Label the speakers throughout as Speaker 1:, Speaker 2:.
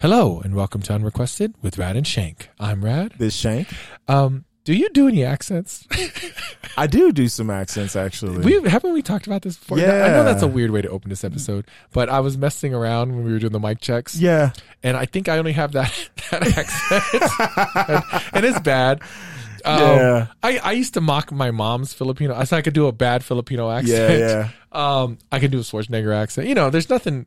Speaker 1: Hello and welcome to Unrequested with Rad and Shank. I'm Rad.
Speaker 2: This Shank.
Speaker 1: Um, do you do any accents?
Speaker 2: I do do some accents actually.
Speaker 1: we haven't we talked about this before. Yeah. I know that's a weird way to open this episode, but I was messing around when we were doing the mic checks,
Speaker 2: yeah.
Speaker 1: and I think I only have that that accent, and, and it's bad. Um,
Speaker 2: Yeah.
Speaker 1: I, I used to mock my mom's Filipino. I said I could do a bad Filipino
Speaker 2: Yeah,
Speaker 1: accent.
Speaker 2: yeah.
Speaker 1: Um, I can do a Schwarzenegger accent. You know, there's nothing.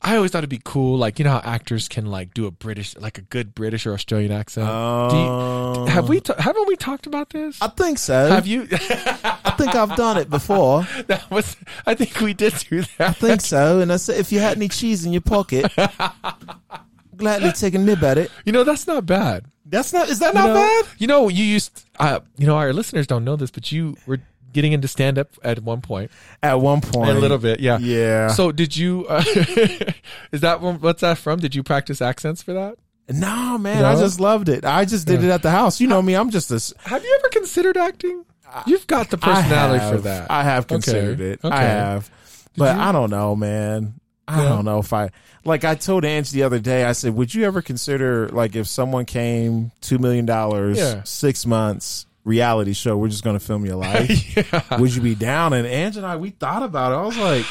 Speaker 1: I always thought it'd be cool, like you know how actors can like do a British, like a good British or Australian accent. Do you-
Speaker 2: Um,
Speaker 1: have we? ta- haven't we talked about this?
Speaker 2: I think so.
Speaker 1: have you?
Speaker 2: I think I've done it before.
Speaker 1: that was. I think we did do that.
Speaker 2: I think so. And I said, if you had any cheese in your pocket, gladly take a nib at it.
Speaker 1: You know that's not bad.
Speaker 2: That's not. Is that
Speaker 1: You
Speaker 2: not
Speaker 1: know,
Speaker 2: bad?
Speaker 1: You know, you used. Uh, you know, our listeners don't know this, but you were getting into stand up at one point,
Speaker 2: At one point,
Speaker 1: a little bit. Yeah.
Speaker 2: Yeah.
Speaker 1: So did you? Uh, is that one- what's that from? Did you practice accents for that?
Speaker 2: no, man,
Speaker 1: No?
Speaker 2: I just loved it. I just did
Speaker 1: Yeah.
Speaker 2: it at the house. You know me. I'm just a. s-
Speaker 1: Have you ever considered acting? You've got the personality
Speaker 2: have,
Speaker 1: for that.
Speaker 2: I have
Speaker 1: Okay.
Speaker 2: considered it.
Speaker 1: Okay.
Speaker 2: I have, but
Speaker 1: you-
Speaker 2: I don't know, man. I
Speaker 1: Yeah.
Speaker 2: don't know if I like. I told Ange the other day. I said, "Would you ever consider like if someone came two million dollars,
Speaker 1: Yeah.
Speaker 2: six months reality show? We're just going to film your life.
Speaker 1: yeah.
Speaker 2: Would you be down?" And Angie and I, we thought about it. I was like,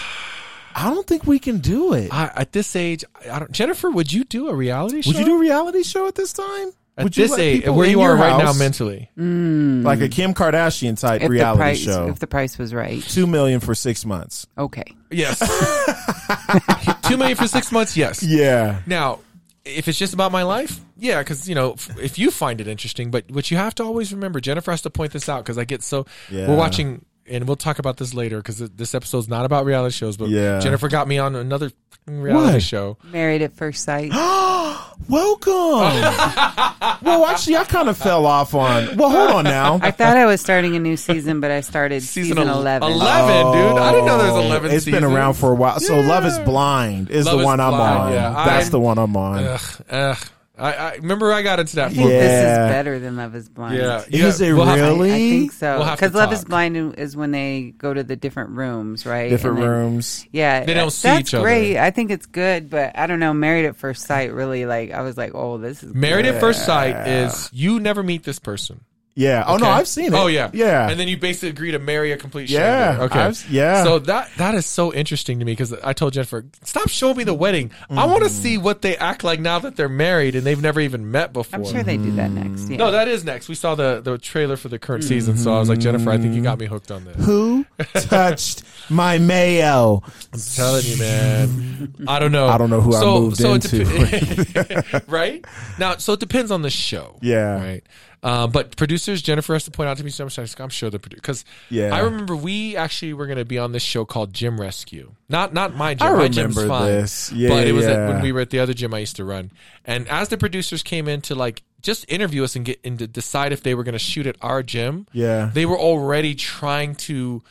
Speaker 2: "I don't think we can do it.
Speaker 1: I, at this age, I don't. Jennifer, would you do a reality show?
Speaker 2: Would you do a reality show at this time?
Speaker 1: at
Speaker 2: Would
Speaker 1: this
Speaker 2: let
Speaker 1: age, where you are right now
Speaker 2: house,
Speaker 1: mentally? Mm.
Speaker 2: like a Kim Kardashian type
Speaker 3: if
Speaker 2: reality
Speaker 3: price
Speaker 2: show?
Speaker 3: if the price was right.
Speaker 2: Two million for six months.
Speaker 3: Okay.
Speaker 1: Yes. Two million for six months. Yes.
Speaker 2: Yeah."
Speaker 1: Now, if it's just about my life, yeah, because you know, if you find it interesting, but what you have to always remember, Jennifer has to point this out because I get so
Speaker 2: Yeah.
Speaker 1: we're watching, and we'll talk about this later because this episode's not about reality shows, but
Speaker 2: Yeah.
Speaker 1: Jennifer got me on another reality
Speaker 2: What?
Speaker 1: show.
Speaker 3: Married at first sight.
Speaker 2: Welcome. well, actually, I kind of fell off on. Well, hold on now.
Speaker 3: I thought I was starting a new season, but I started season,
Speaker 1: el-
Speaker 3: 11.
Speaker 1: 11, dude. I didn't know there was 11
Speaker 2: Oh, It's been around for a while. So,
Speaker 1: Yeah.
Speaker 2: Love is Blind is
Speaker 1: Love
Speaker 2: the
Speaker 1: is
Speaker 2: one I'm
Speaker 1: Blind,
Speaker 2: on.
Speaker 1: yeah.
Speaker 2: That's
Speaker 1: I'm-
Speaker 2: the one I'm on.
Speaker 1: Ugh, ugh. I, I remember I got into that.
Speaker 3: I think
Speaker 1: for-
Speaker 3: this is better than Love is Blind.
Speaker 1: Yeah,
Speaker 2: Is
Speaker 1: yeah,
Speaker 2: it
Speaker 1: we'll have-
Speaker 2: really?
Speaker 3: I think so.
Speaker 1: We'll
Speaker 3: Because Love is. Blind is when they go to the different rooms, right?
Speaker 2: Different
Speaker 3: And then-
Speaker 2: rooms.
Speaker 3: Yeah,
Speaker 1: They don't see
Speaker 3: that's
Speaker 1: each other.
Speaker 3: great. I think it's good, but I don't know. Married at first sight, really, like I was like, oh, this is
Speaker 1: Married
Speaker 3: good.
Speaker 1: at first sight is you never meet this person.
Speaker 2: Yeah. Oh no,
Speaker 1: Okay?
Speaker 2: I've seen it.
Speaker 1: Oh yeah,
Speaker 2: Yeah.
Speaker 1: And then you basically agree to marry a complete
Speaker 2: Yeah,
Speaker 1: stranger. Okay,
Speaker 2: I've- yeah.
Speaker 1: So that that is so interesting to me because I told Jennifer, stop showing me the wedding. I want
Speaker 2: Mm.
Speaker 1: to see what they act like now that they're married and they've never even met before.
Speaker 3: I'm sure they do that next. Yeah.
Speaker 1: No, that is next. We saw the the trailer for the current season, so I was like, Jennifer, I think you got me hooked on this.
Speaker 2: Who touched my mayo?
Speaker 1: I'm telling you, man. I don't know.
Speaker 2: I don't know who I moved
Speaker 1: it
Speaker 2: into.
Speaker 1: depe- right now, so it depends on the show.
Speaker 2: Yeah.
Speaker 1: Right. Uh, but producers, Jennifer has to point out to me so much. I'm sure the producer because
Speaker 2: Yeah.
Speaker 1: I remember we actually were going to be on this show called Gym Rescue. Not not my gym.
Speaker 2: I
Speaker 1: my gym's
Speaker 2: remember
Speaker 1: fine.
Speaker 2: this. Yeah,
Speaker 1: but it was at,
Speaker 2: yeah.
Speaker 1: when we were at the other gym I used to run. And as the producers came in to like just interview us and get and decide if they were going to shoot at our gym,
Speaker 2: Yeah.
Speaker 1: they were already trying to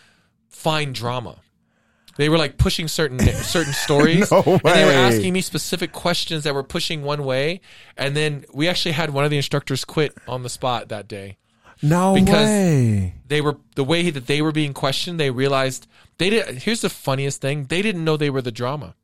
Speaker 1: find drama. They were like pushing certain certain stories,
Speaker 2: No
Speaker 1: and they were asking me specific questions that were pushing one way. And then we actually had one of the instructors quit on the spot that day.
Speaker 2: No
Speaker 1: Because-
Speaker 2: way.
Speaker 1: They were the way that they were being questioned. They realized they did. Here's the funniest thing: they didn't know they were the drama.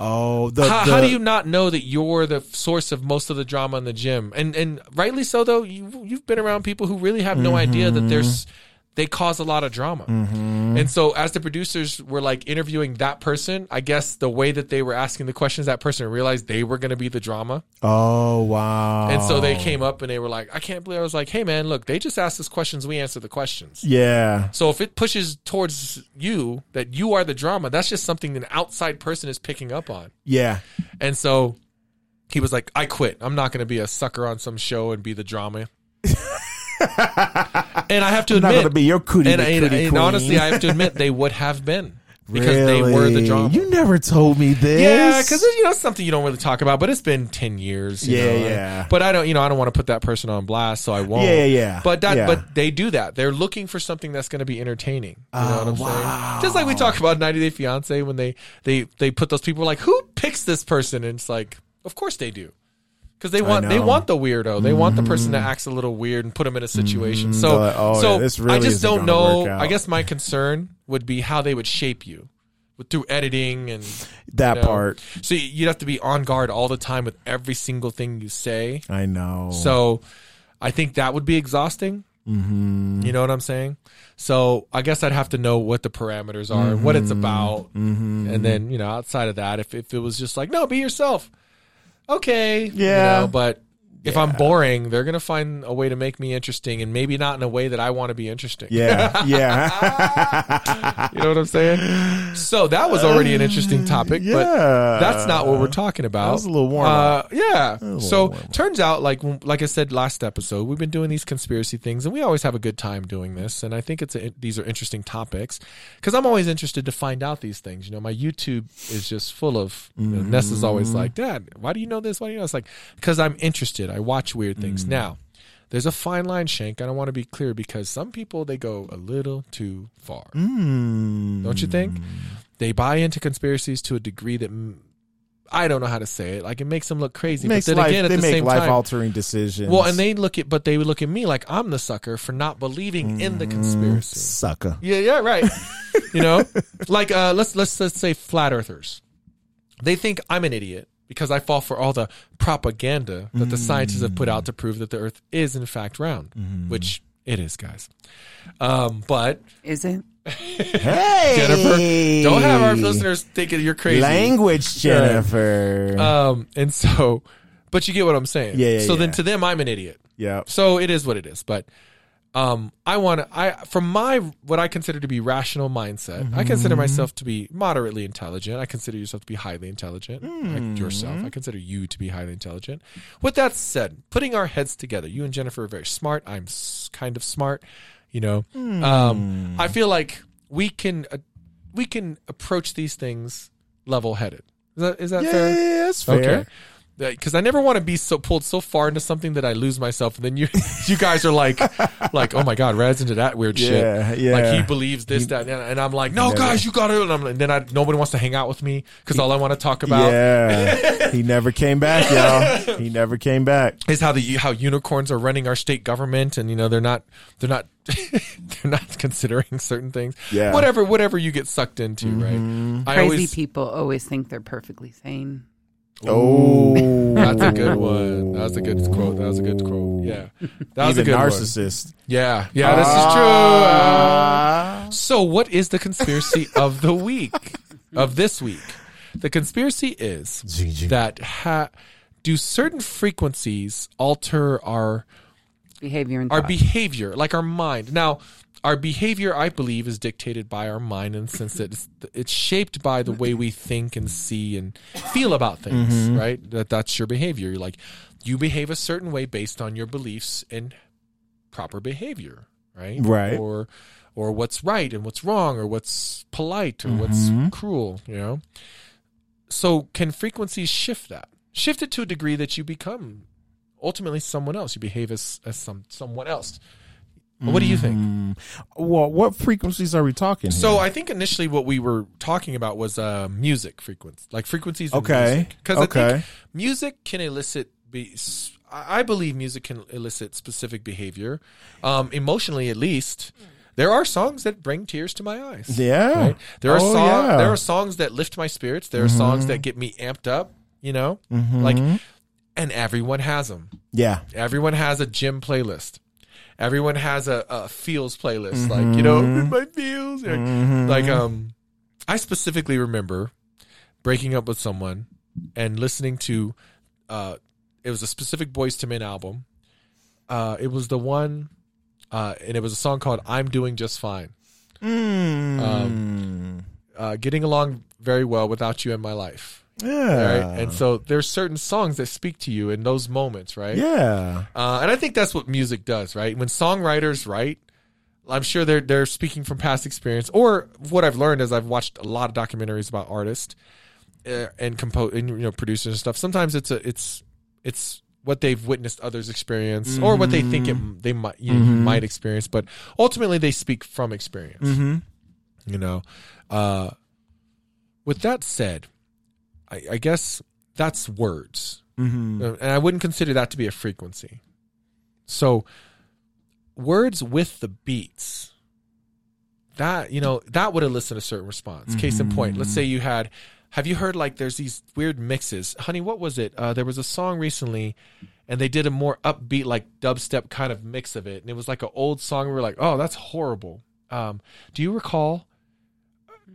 Speaker 2: Oh, the,
Speaker 1: How,
Speaker 2: the
Speaker 1: how do you not know that you're the source of most of the drama in the gym? And and rightly so, though. You you've been around people who really have no idea that there's mm-hmm. They cause a lot of drama. Mm-hmm. And so, as the producers were like interviewing that person, I guess the way that they were asking the questions, that person realized they were going to be the drama.
Speaker 2: Oh wow.
Speaker 1: And so they came up and they were like, "I can't believe." I was like, "Hey, man, look, they just asked us questions. We answer the questions."
Speaker 2: Yeah.
Speaker 1: So if it pushes towards you that you are the drama, that's just something an outside person is picking up on.
Speaker 2: Yeah.
Speaker 1: And so he was like, I quit. I'm not going to be a sucker on some show and be the drama. and I have to admit,
Speaker 2: gonna be your cootie
Speaker 1: and, and-
Speaker 2: cootie
Speaker 1: and honestly, I have to admit they would have been because they were the
Speaker 2: Really?
Speaker 1: drama.
Speaker 2: You never told me this.
Speaker 1: yeah, because you know something you don't really talk about, but it's been ten years. you
Speaker 2: Yeah,
Speaker 1: know,
Speaker 2: yeah.
Speaker 1: But I don't, you know, I don't want to put that person on blast, so I won't.
Speaker 2: Yeah, yeah.
Speaker 1: But that,
Speaker 2: Yeah.
Speaker 1: but they do that. They're looking for something that's going to be entertaining. You know
Speaker 2: Oh,
Speaker 1: what I'm oh,
Speaker 2: wow.
Speaker 1: saying? Just like we talk about 90 Day Fiance when they they they put those people like, who picks this person? And it's like, of course they do. Because they want they want the weirdo. They want the person that acts a little weird and put them in a situation. So
Speaker 2: They're like, oh,
Speaker 1: so
Speaker 2: yeah, this really
Speaker 1: I just
Speaker 2: isn't
Speaker 1: don't
Speaker 2: gonna
Speaker 1: know.
Speaker 2: work out.
Speaker 1: I guess my concern would be how they would shape you. through editing and
Speaker 2: that
Speaker 1: you know.
Speaker 2: part.
Speaker 1: So you'd have to be on guard all the time with every single thing you say.
Speaker 2: I know.
Speaker 1: So I think that would be exhausting.
Speaker 2: mm-hmm.
Speaker 1: You know what I'm saying? So I guess I'd have to know what the parameters are, and what it's about,
Speaker 2: Mm-hmm.
Speaker 1: and then you know outside of that, if if it was just like no, be yourself, okay, you
Speaker 2: Yeah.
Speaker 1: know, but. If I'm boring, they're gonna find a way to make me interesting, and maybe not in a way that I want to be interesting.
Speaker 2: yeah, yeah.
Speaker 1: you know what I'm saying. So that was already an interesting topic, but that's not what we're talking about.
Speaker 2: That was a little warm
Speaker 1: Uh, yeah. So turns out, like like I said last episode, we've been doing these conspiracy things, and we always have a good time doing this. And I think it's a, these are interesting topics because I'm always interested to find out these things. You know, my YouTube is just full of. Know, Ness is always like, Dad, why do you know this? Why do you know? It's like because I'm interested. I watch weird things. Now, there's a fine line, Shank, and I want to be clear because some people they go a little too far.
Speaker 2: Mm.
Speaker 1: Don't you think? They buy into conspiracies to a degree that mm, I don't know how to say it. Like it makes them look crazy.
Speaker 2: Makes
Speaker 1: but then
Speaker 2: life,
Speaker 1: again, at
Speaker 2: they
Speaker 1: the
Speaker 2: make
Speaker 1: same
Speaker 2: life
Speaker 1: time,
Speaker 2: altering decisions.
Speaker 1: well, and they look at, but they would look at me like I'm the sucker for not believing in the conspiracy.
Speaker 2: sucker.
Speaker 1: Yeah, yeah, right. you know, like uh, let's let's let's say flat earthers. They think I'm an idiot because I fall for all the propaganda that the scientists have put out to prove that the Earth is in fact round, which it is, guys. Um, but
Speaker 3: Is it?
Speaker 2: Hey,
Speaker 1: Jennifer, don't have our listeners thinking you're crazy.
Speaker 2: Language, Jennifer.
Speaker 1: Um, and so, but you get what I'm saying.
Speaker 2: Yeah, yeah,
Speaker 1: So then to them, I'm an idiot.
Speaker 2: yeah.
Speaker 1: So it is what it is. But um, I want to. I from my what I consider to be rational mindset, I consider
Speaker 2: Mm-hmm.
Speaker 1: myself to be moderately intelligent. I consider yourself to be highly intelligent.
Speaker 2: Mm-hmm.
Speaker 1: Like yourself, I consider you to be highly intelligent. With that said, putting our heads together, you and Jennifer are very smart. I'm s- kind of smart. You know,
Speaker 2: Hmm.
Speaker 1: um, I feel like we can uh, we can approach these things level headed. Is that is that
Speaker 2: Yeah,
Speaker 1: fair?
Speaker 2: yeah, yeah, that's fair.
Speaker 1: Okay. Because I never want to be so pulled so far into something that I lose myself, and then you, you guys are like, like, oh my god, Rad's into that weird
Speaker 2: Yeah,
Speaker 1: shit.
Speaker 2: yeah.
Speaker 1: Like he believes this, that, and and I'm like, no,
Speaker 2: Never.
Speaker 1: guys, you got to. And, and then I, nobody wants to hang out with me because all I want to talk about
Speaker 2: Yeah, he never came back, y'all. He never came back.
Speaker 1: is how the how unicorns are running our state government, and you know they're not they're not they're not considering certain things.
Speaker 2: Yeah.
Speaker 1: whatever whatever you get sucked into, right? Mm-hmm. I
Speaker 3: Crazy
Speaker 1: always
Speaker 3: people always think they're perfectly sane.
Speaker 2: Oh,
Speaker 1: that's a good one. That was a good quote. That was a good quote. Yeah, that was
Speaker 2: He's
Speaker 1: a
Speaker 2: a
Speaker 1: good one.
Speaker 2: narcissist.
Speaker 1: Yeah, yeah, this is true. Uh, so, what is the conspiracy of the week? Of this week, the conspiracy is that ha- do certain frequencies alter our
Speaker 3: Behavior and
Speaker 1: our
Speaker 3: thought.
Speaker 1: behavior, like our mind. Now, our behavior, I believe, is dictated by our mind and that it's, it's shaped by the way we think and see and feel about things, mm-hmm. right? That that's your behavior. You're like you behave a certain way based on your beliefs and proper behavior, right?
Speaker 2: Right.
Speaker 1: Or or what's right and what's wrong or what's polite or what's mm-hmm. cruel, you know? So can frequencies shift that? Shift it to a degree that you become ultimately someone else. You behave as, as some someone else. What do you think?
Speaker 2: Mm. Well, what frequencies are we talking?
Speaker 1: So
Speaker 2: here?
Speaker 1: I think initially what we were talking about was uh, music frequency, like frequencies.
Speaker 2: Okay.
Speaker 1: Because
Speaker 2: Okay.
Speaker 1: I think music can elicit. Be, I believe music can elicit specific behavior, um, emotionally at least. There are songs that bring tears to my eyes.
Speaker 2: yeah,
Speaker 1: Right? There are
Speaker 2: Oh,
Speaker 1: songs.
Speaker 2: yeah. Mm-hmm.
Speaker 1: There are songs that lift my spirits. There are songs that get me amped up. You know, like, and everyone has them.
Speaker 2: yeah,
Speaker 1: Everyone has a gym playlist. Everyone has a, a feels playlist, like you know my feels. Like um, I specifically remember breaking up with someone and listening to, uh, it was a specific Boyz II Men album. Uh, it was the one, uh, and it was a song called "I'm Doing Just Fine."
Speaker 2: Mm.
Speaker 1: Uh, getting along very well without you in my life.
Speaker 2: Yeah,
Speaker 1: Right, and so there's certain songs that speak to you in those moments, right?
Speaker 2: yeah,
Speaker 1: Uh, and I think that's what music does, right? When songwriters write, I'm sure they're they're speaking from past experience, or what I've learned is I've watched a lot of documentaries about artists uh, and compose and you know producers and stuff. Sometimes it's a it's it's what they've witnessed others experience, or what they think it, they might you know, might experience, but ultimately they speak from experience.
Speaker 2: mm-hmm.
Speaker 1: You know, uh, with that said, I, I guess that's words.
Speaker 2: Mm-hmm.
Speaker 1: Uh, and I wouldn't consider that to be a frequency. So, words with the beats, that you know that would elicit a certain response. Case in point, let's say you had. Have you heard like there's these weird mixes, honey? What was it? Uh, there was a song recently, and they did a more upbeat like dubstep kind of mix of it, and it was like an old song. We were like, oh, that's horrible. Um, do you recall?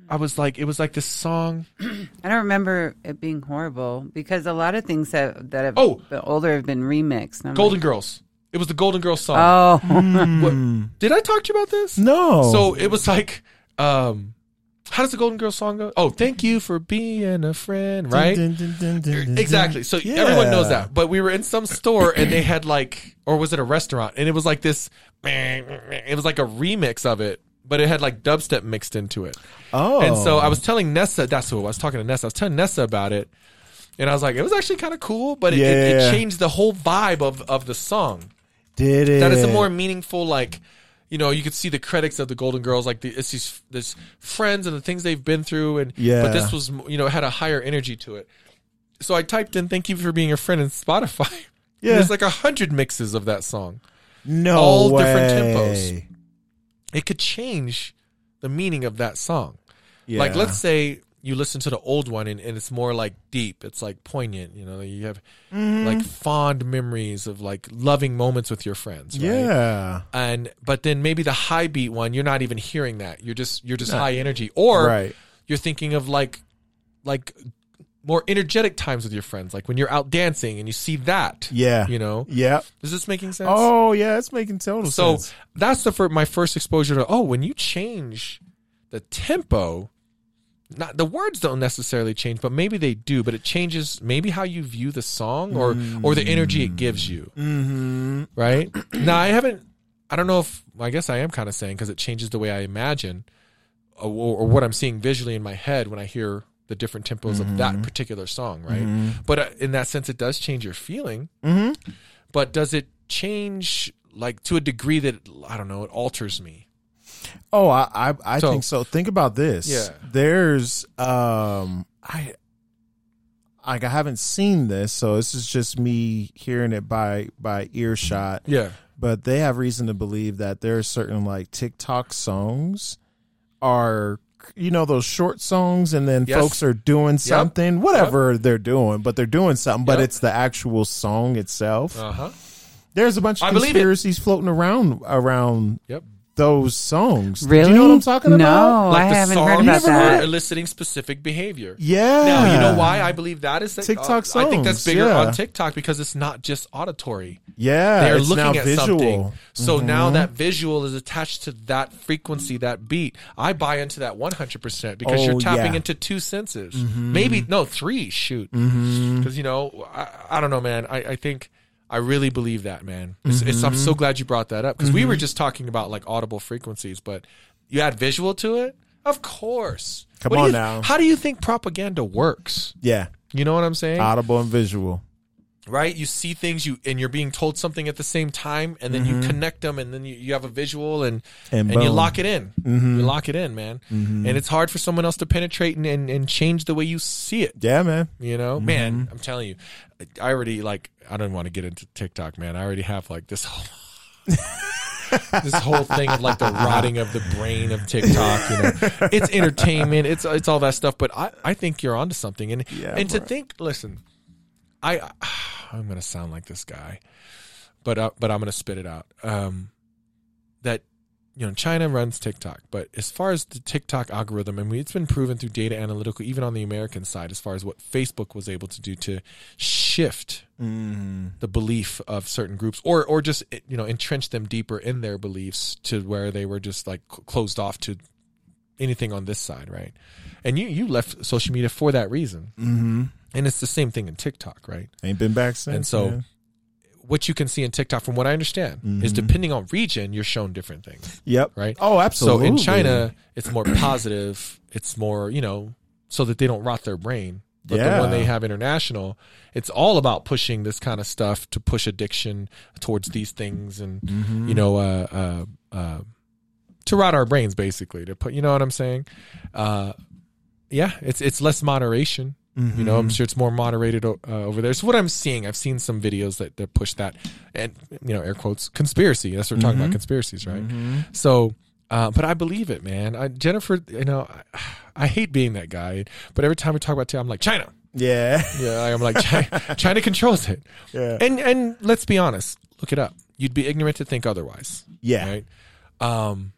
Speaker 1: I was like, it was like this song.
Speaker 3: I don't remember it being horrible because a lot of things that that have
Speaker 1: Oh.
Speaker 3: been older have been remixed. And I'm
Speaker 1: Golden Girls. It was the Golden Girls song.
Speaker 3: oh,
Speaker 1: What- did I talk to you about this?
Speaker 2: No.
Speaker 1: So it was like, um, how does the Golden Girls song go? Oh, thank you for being a friend, right?
Speaker 2: Dun, dun, dun, dun, dun, dun.
Speaker 1: Exactly. So
Speaker 2: Yeah.
Speaker 1: everyone knows that. But we were in some store and they had like, or was it a restaurant? And it was like this, it was like a remix of it, but it had like dubstep mixed into it.
Speaker 2: Oh.
Speaker 1: And so I oh. was telling Nessa, that's who I was talking to Nessa. I was telling Nessa about it. And I was like, it was actually kind of cool, but it, it, it
Speaker 2: Yeah.
Speaker 1: changed the whole vibe of, of the song.
Speaker 2: did it.
Speaker 1: That is a more meaningful, like, you know, you could see the credits of the Golden Girls, like the, it's these this friends and the things they've been through, and
Speaker 2: Yeah.
Speaker 1: But this was, you know, it had a higher energy to it. So I typed in "Thank you for being a friend" in Spotify.
Speaker 2: Yeah.
Speaker 1: There's like a hundred mixes of that song.
Speaker 2: no
Speaker 1: all
Speaker 2: way.
Speaker 1: different tempos. It could change the meaning of that song.
Speaker 2: Yeah.
Speaker 1: Like, let's say you listen to the old one and, and it's more like deep. It's like poignant. You know, you have
Speaker 2: Mm-hmm.
Speaker 1: like fond memories of like loving moments with your friends. Right?
Speaker 2: Yeah.
Speaker 1: and but then maybe the high beat one you're not even hearing that you're just you're just high energy or
Speaker 2: Right.
Speaker 1: you're thinking of like like more energetic times with your friends like when you're out dancing and you see that
Speaker 2: Yeah.
Speaker 1: you know
Speaker 2: Yeah.
Speaker 1: is this making sense
Speaker 2: Oh yeah, it's making total
Speaker 1: so
Speaker 2: sense.
Speaker 1: So that's the fir- my first exposure to oh when you change the tempo not the words don't necessarily change but maybe they do but it changes maybe how you view the song or or the energy it gives you
Speaker 2: Mm-hmm.
Speaker 1: right? now I haven't. I don't know if I guess I am kind of saying because it changes the way I imagine or, or what I'm seeing visually in my head when I hear the different tempos of that particular song, right? But uh, in that sense, it does change your feeling.
Speaker 2: Mm-hmm.
Speaker 1: But does it change like to a degree that I don't know? It alters me.
Speaker 2: Oh, I I, I
Speaker 1: So-
Speaker 2: think so. Think about this.
Speaker 1: Yeah.
Speaker 2: There's um I like I haven't seen this, so this is just me hearing it by by earshot.
Speaker 1: Yeah.
Speaker 2: But they have reason to believe that there are certain like TikTok songs are you know those short songs and then
Speaker 1: Yes.
Speaker 2: folks are doing something whatever they're doing but they're doing something but
Speaker 1: Yep.
Speaker 2: it's the actual song itself
Speaker 1: Uh huh.
Speaker 2: there's a bunch of
Speaker 1: I
Speaker 2: conspiracies floating around around
Speaker 1: Yep.
Speaker 2: Those songs
Speaker 3: really?
Speaker 2: do you know what i'm talking
Speaker 3: no,
Speaker 2: about
Speaker 3: I
Speaker 1: the
Speaker 3: haven't heard
Speaker 1: songs
Speaker 3: about
Speaker 1: are
Speaker 3: that.
Speaker 1: eliciting specific behavior.
Speaker 2: yeah
Speaker 1: Now you know why I believe that is that,
Speaker 2: TikTok
Speaker 1: uh, I think that's bigger
Speaker 2: yeah.
Speaker 1: on TikTok because it's not just auditory.
Speaker 2: yeah
Speaker 1: they're
Speaker 2: it's
Speaker 1: looking
Speaker 2: now
Speaker 1: at
Speaker 2: visual
Speaker 1: something. So now
Speaker 2: Mm-hmm.
Speaker 1: that visual is attached to that frequency, that beat. I buy into that 100% because
Speaker 2: Oh,
Speaker 1: you're tapping
Speaker 2: yeah. Mm-hmm.
Speaker 1: into two senses. Maybe, no, three, shoot. Because, you know, I, I don't know, man. I, I think I really believe that, man. It's, it's, I'm
Speaker 2: Mm-hmm.
Speaker 1: so glad you brought that up because we were just talking about like audible frequencies, but you add visual to it? Of course.
Speaker 2: Come
Speaker 1: What
Speaker 2: on
Speaker 1: you-
Speaker 2: now.
Speaker 1: How do you think propaganda works?
Speaker 2: yeah
Speaker 1: You know what I'm saying?
Speaker 2: audible and visual
Speaker 1: right? You see things you and you're being told something at the same time, and then you connect them, and then you, you have a visual, and
Speaker 2: Mm-hmm. And
Speaker 1: and, you lock it in.
Speaker 2: Mhm.
Speaker 1: You lock it in, man.
Speaker 2: Mhm.
Speaker 1: And it's hard for someone else to penetrate and, and, and change the way you see it.
Speaker 2: yeah man
Speaker 1: You know,
Speaker 2: Mm-hmm.
Speaker 1: man, I'm telling you, I already like. I don't want to get into TikTok, man. I already have like this whole. this whole thing of like the rotting of the brain of TikTok, you know, it's entertainment, it's it's all that stuff. But I, I think you're onto something, and
Speaker 2: Yeah,
Speaker 1: and to think, listen, I I'm gonna sound like this guy, but uh, but I'm gonna spit it out. Um, that you know, China runs TikTok, but as far as the TikTok algorithm, I mean, it's been proven through data analytical, even on the American side, as far as what Facebook was able to do to shift
Speaker 2: mm-hmm.
Speaker 1: the belief of certain groups, or or just you know entrench them deeper in their beliefs to where they were just like closed off to anything on this side, right? And you you left social media for that reason,
Speaker 2: Mm-hmm.
Speaker 1: and it's the same thing in TikTok, right?
Speaker 2: ain't been back since
Speaker 1: And so,
Speaker 2: man.
Speaker 1: what you can see in TikTok, from what I understand, is
Speaker 2: Mhm.
Speaker 1: depending on region, you're shown different things,
Speaker 2: yep
Speaker 1: right?
Speaker 2: oh absolutely
Speaker 1: So in China, it's more positive. It's more, you know, so that they don't rot their brain. But the
Speaker 2: Yeah.
Speaker 1: one they have international, it's all about pushing this kind of stuff to push addiction towards these things and,
Speaker 2: Mhm.
Speaker 1: you know, uh, uh, uh, to rot our brains basically to put, you know what I'm saying? Uh, yeah, it's, it's less moderation. You know, I'm
Speaker 2: Mhm.
Speaker 1: sure it's more moderated uh, over there. So what I'm seeing, I've seen some videos that, that push that and, you know, air quotes, conspiracy. That's what we're talking
Speaker 2: Mhm.
Speaker 1: about, conspiracies, right?
Speaker 2: Mhm.
Speaker 1: So Uh, but I believe it, man. I, Jennifer, you know, I, I hate being that guy, but every time we talk about China, I'm like China.
Speaker 2: Yeah.
Speaker 1: Yeah, I'm like China, China controls it.
Speaker 2: Yeah.
Speaker 1: And and let's be honest, look it up. You'd be ignorant to think otherwise.
Speaker 2: Yeah.
Speaker 1: Right. Um,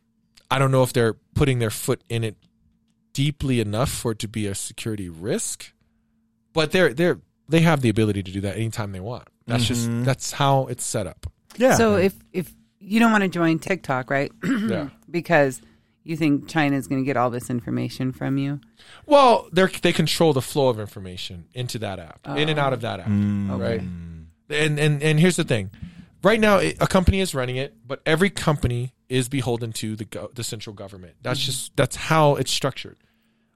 Speaker 1: I don't know if they're putting their foot in it deeply enough for it to be a security risk, but they're they're they have the ability to do that anytime they want. That's just mm-hmm. that's how it's set up.
Speaker 2: Yeah.
Speaker 3: So if if you don't want to join TikTok, right?
Speaker 1: Yeah.
Speaker 3: because you think China is going to get all this information from you.
Speaker 1: Well, they they control the flow of information into that app, in and out of that app, mm. right? And and and here's the thing: right now, it, a company is running it, but every company is beholden to the go- the central government. That's just that's how it's structured.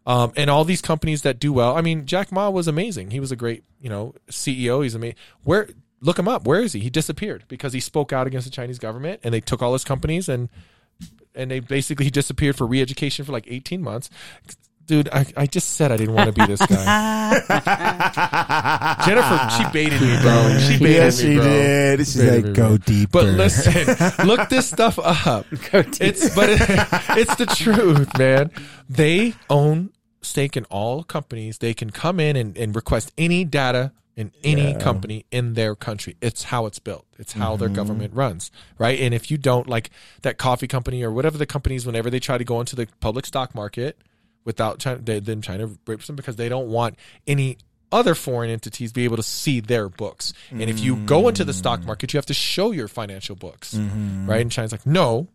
Speaker 1: Um, and all these companies that do well, I mean, Jack Ma was amazing. He was a great, you know, CEO. He's amazing. Where look him up? Where is he? He disappeared because he spoke out against the Chinese government, and they took all his companies and and they basically he disappeared for re-education for like 18 months dude i, I just said i didn't want to be this guy jennifer she baited me bro she baited
Speaker 2: yes,
Speaker 1: me
Speaker 2: she
Speaker 1: bro
Speaker 2: did. She's
Speaker 1: Baited
Speaker 2: like,
Speaker 1: me,
Speaker 2: go
Speaker 1: bro.
Speaker 2: deeper.
Speaker 1: but listen look this stuff up it's but it, it's the truth man they own stake in all companies they can come in and, and request any data in any
Speaker 2: Yeah.
Speaker 1: company in their country it's how it's built it's how
Speaker 2: Mm-hmm.
Speaker 1: their government runs right and if you don't like that coffee company or whatever the companies whenever they try to go into the public stock market without China, then China rapes them because they don't want any other foreign entities be able to see their books. And if you go into the stock market, you have to show your financial books, right? And China's like, no,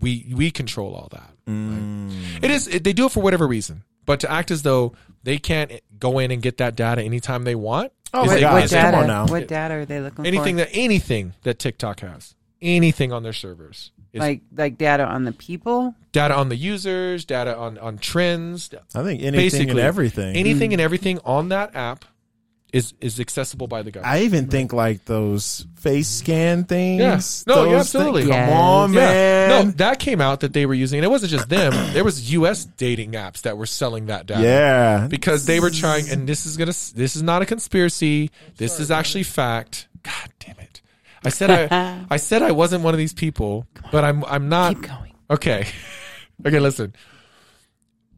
Speaker 1: we we control all that.
Speaker 2: Mm.
Speaker 1: Right? It is it, they do it for whatever reason, but to act as though they can't go in and get that data anytime they want.
Speaker 2: Oh
Speaker 1: is
Speaker 2: my
Speaker 1: a-
Speaker 2: God,
Speaker 3: what
Speaker 1: is a-
Speaker 2: come
Speaker 3: data?
Speaker 2: on now.
Speaker 3: What data are they looking
Speaker 1: anything
Speaker 3: for?
Speaker 1: that anything that TikTok has, anything on their servers. Is
Speaker 3: like like data on the people.
Speaker 1: data on the users, data on on trends,
Speaker 2: I think anything
Speaker 1: basically
Speaker 2: and everything.
Speaker 1: anything and hmm. everything on that app is is accessible by the government.
Speaker 2: I even think like those face scan things.
Speaker 1: Yeah. No, yeah, absolutely.
Speaker 2: things- Come
Speaker 3: Yes.
Speaker 2: on,
Speaker 1: Yeah.
Speaker 2: man.
Speaker 1: No, that came out that they were using, and it wasn't just them. there was U.S. dating apps that were selling that data.
Speaker 2: yeah.
Speaker 1: because they were trying, and this is gonna. This is not a conspiracy. This is actually fact. God damn it! I said I. I said I wasn't one of these people, but I'm. I'm not.
Speaker 3: Keep going.
Speaker 1: Okay. okay, listen.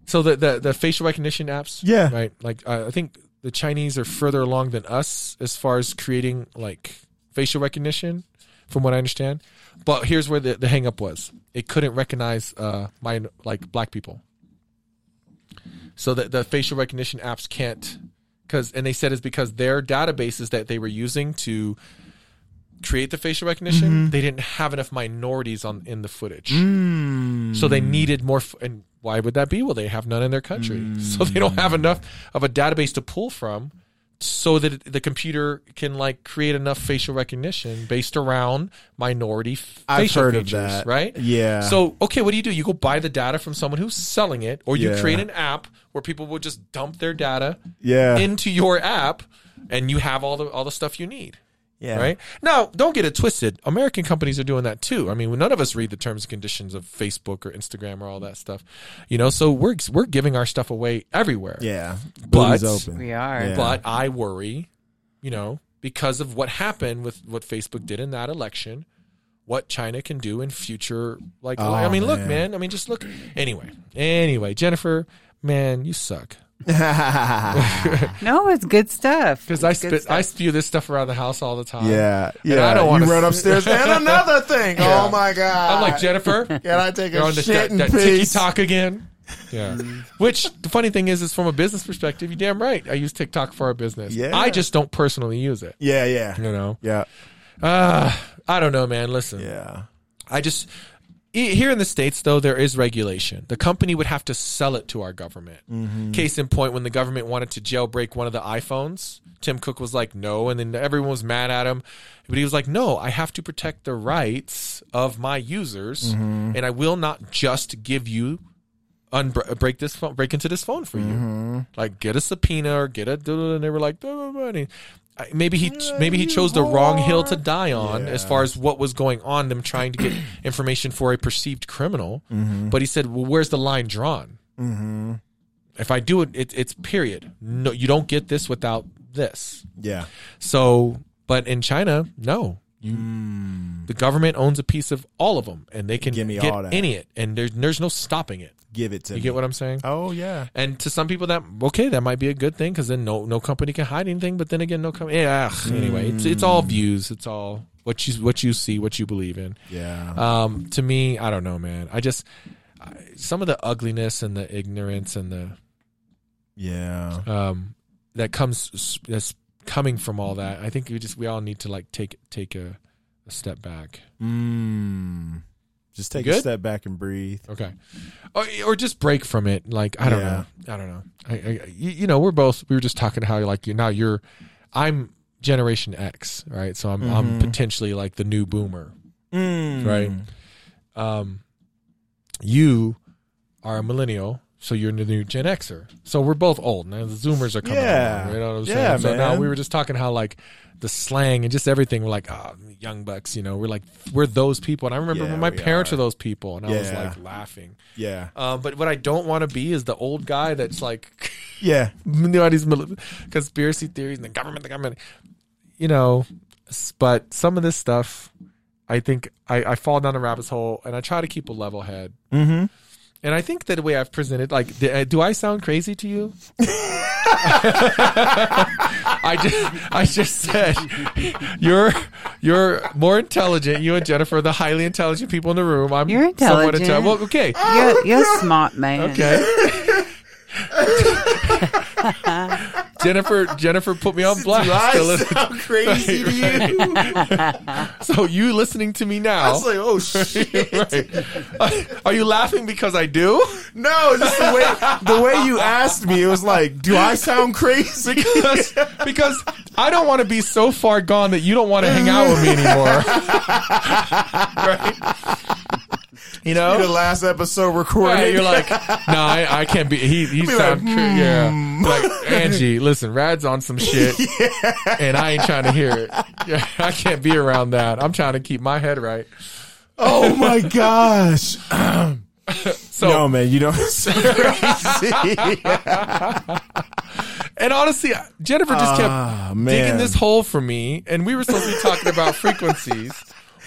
Speaker 1: So the, the the facial recognition apps,
Speaker 2: Yeah.
Speaker 1: right? Like uh, I think the Chinese are further along than us as far as creating like facial recognition, from what I understand. But here's where the the hang up was: it couldn't recognize uh my like black people. So that the facial recognition apps can't, because and they said it's because their databases that they were using to create the facial recognition, they didn't have enough minorities on in the footage.
Speaker 2: Mm.
Speaker 1: So they needed more. F- and why would that be? Well, they have none in their country, so they don't have enough of a database to pull from, so that the computer can like create enough facial recognition based around minority
Speaker 2: I've
Speaker 1: facial
Speaker 2: heard of
Speaker 1: features,
Speaker 2: that.
Speaker 1: right?
Speaker 2: Yeah.
Speaker 1: So okay, what do you do? You go buy the data from someone who's selling it, or you
Speaker 2: Yeah.
Speaker 1: create an app where people will just dump their data
Speaker 2: yeah.
Speaker 1: into your app, and you have all the all the stuff you need.
Speaker 2: Yeah.
Speaker 1: Right now, don't get it twisted. American companies are doing that too. I mean, none of us read the terms and conditions of Facebook or Instagram or all that stuff, you know. So we're we're giving our stuff away everywhere.
Speaker 2: Yeah.
Speaker 1: But-
Speaker 2: open.
Speaker 3: We are.
Speaker 2: Yeah.
Speaker 1: But I worry, you know, because of what happened with what Facebook did in that election, what China can do in future. Like,
Speaker 2: Oh,
Speaker 1: I mean, look,
Speaker 2: man.
Speaker 1: man. I mean, just look. Anyway, anyway, Jennifer, man, you suck.
Speaker 3: No, it's good stuff.
Speaker 1: Because I spit. I spew this stuff around the house all the time.
Speaker 2: yeah.
Speaker 1: And
Speaker 2: Yeah.
Speaker 1: I don't wanna
Speaker 2: you run upstairs. and another thing. Oh my god.
Speaker 1: I'm like Jennifer.
Speaker 2: Can I take
Speaker 1: You're
Speaker 2: a
Speaker 1: on the,
Speaker 2: shit
Speaker 1: that,
Speaker 2: in
Speaker 1: that tiki talk again. Yeah. Which the funny thing is, is from a business perspective, you're damn right. I use TikTok for our business.
Speaker 2: Yeah.
Speaker 1: I just don't personally use it.
Speaker 2: Yeah. Yeah.
Speaker 1: You know.
Speaker 2: Yeah.
Speaker 1: Uh, I don't know, man. Listen,
Speaker 2: Yeah.
Speaker 1: I just here in the states though there is regulation. The company would have to sell it to our government.
Speaker 2: Mm-hmm.
Speaker 1: Case in point, when the government wanted to jailbreak one of the iPhones, Tim Cook was like, "No," and then everyone was mad at him. But he was like, "No, I have to protect the rights of my users,
Speaker 2: Mm-hmm.
Speaker 1: and I will not just give you." Unbreak break this phone, break into this phone for you.
Speaker 2: Mm-hmm.
Speaker 1: Like get a subpoena or get a. And they were like, Maybe he maybe he chose the wrong hill to die on as far as what was going on. Them trying to get information for a perceived criminal,
Speaker 2: Mm-hmm.
Speaker 1: but he said, "Well, where's the line drawn?
Speaker 2: Mm-hmm.
Speaker 1: If I do it, it, it's period. No, you don't get this without this."
Speaker 2: Yeah.
Speaker 1: So, but in China, no, you The government owns a piece of all of them, and they can
Speaker 2: Give me
Speaker 1: get
Speaker 2: all that.
Speaker 1: any it, and there's there's no stopping it.
Speaker 2: Give it to
Speaker 1: You
Speaker 2: me.
Speaker 1: get what I'm saying?
Speaker 2: oh yeah.
Speaker 1: And to some people, that okay, that might be a good thing because then no no company can hide anything. But then again, no company. Yeah. Anyway, it's it's all views. It's all what you what you see, what you believe in.
Speaker 2: Yeah.
Speaker 1: Um, to me, I don't know, man. I just I, some of the ugliness and the ignorance and the
Speaker 2: yeah.
Speaker 1: um that comes that's coming from all that. I think we just we all need to like take take a, a step back.
Speaker 2: Mm. Just take a step back and breathe.
Speaker 1: Okay, or, or just break from it. Like I don't
Speaker 2: Yeah.
Speaker 1: know. I don't know. I, I you, you know we're both we were just talking how like you're now you're I'm Generation X, right? So I'm I'm
Speaker 2: Mhm.
Speaker 1: potentially like the new boomer.
Speaker 2: Mm.
Speaker 1: Right. Um, you are a millennial, so you're the new Gen Xer. So we're both old. Now the Zoomers are coming.
Speaker 2: Yeah.
Speaker 1: along, you know what I'm
Speaker 2: Yeah,
Speaker 1: saying? So now we were just talking how like the slang and just everything. We're like, oh, young bucks. You know, we're like we're those people. And I remember
Speaker 2: Yeah,
Speaker 1: when my parents
Speaker 2: are.
Speaker 1: those people, and I was like laughing.
Speaker 2: Yeah.
Speaker 1: Um, but what I don't want to be is the old guy that's like.
Speaker 2: Yeah.
Speaker 1: you know, these conspiracy theories and the government, the government, you know. But some of this stuff, I think I, I fall down the rabbit hole, and I try to keep a level head.
Speaker 2: Mm-hmm.
Speaker 1: And I think that the way I've presented, like, do, uh, I sound crazy to you? I just, I just said you're you're more intelligent. You and Jennifer, are the highly intelligent people in the room. I'm
Speaker 3: You're
Speaker 1: somewhat
Speaker 3: intelligent.
Speaker 1: intelligent. Well, okay,
Speaker 3: You're, you're smart, man.
Speaker 1: okay. Jennifer, Jennifer put me on blast. Do to listen-
Speaker 2: crazy to you?
Speaker 1: So you listening to me now?
Speaker 2: I was like, oh shit.
Speaker 1: right. Are you laughing because I do?
Speaker 2: No, just the way the way you asked me, it was like, do I sound crazy?
Speaker 1: Because because I don't want to be so far gone that you don't want to hang out with me anymore. right? You know,
Speaker 2: the last episode recorded.
Speaker 1: Right, you're like, no, I, I can't be. He he sound
Speaker 2: like,
Speaker 1: cra- yeah. Hmm. Like Angie, listen, Rad's on some shit, and I ain't trying to hear it. Yeah, I can't be around that. I'm trying to keep my head right.
Speaker 2: oh my gosh.
Speaker 1: So
Speaker 2: no, man, you crazy.
Speaker 1: And honestly, Jennifer just kept
Speaker 2: ah, man.
Speaker 1: digging this hole for me, and we were supposed to be talking about frequencies,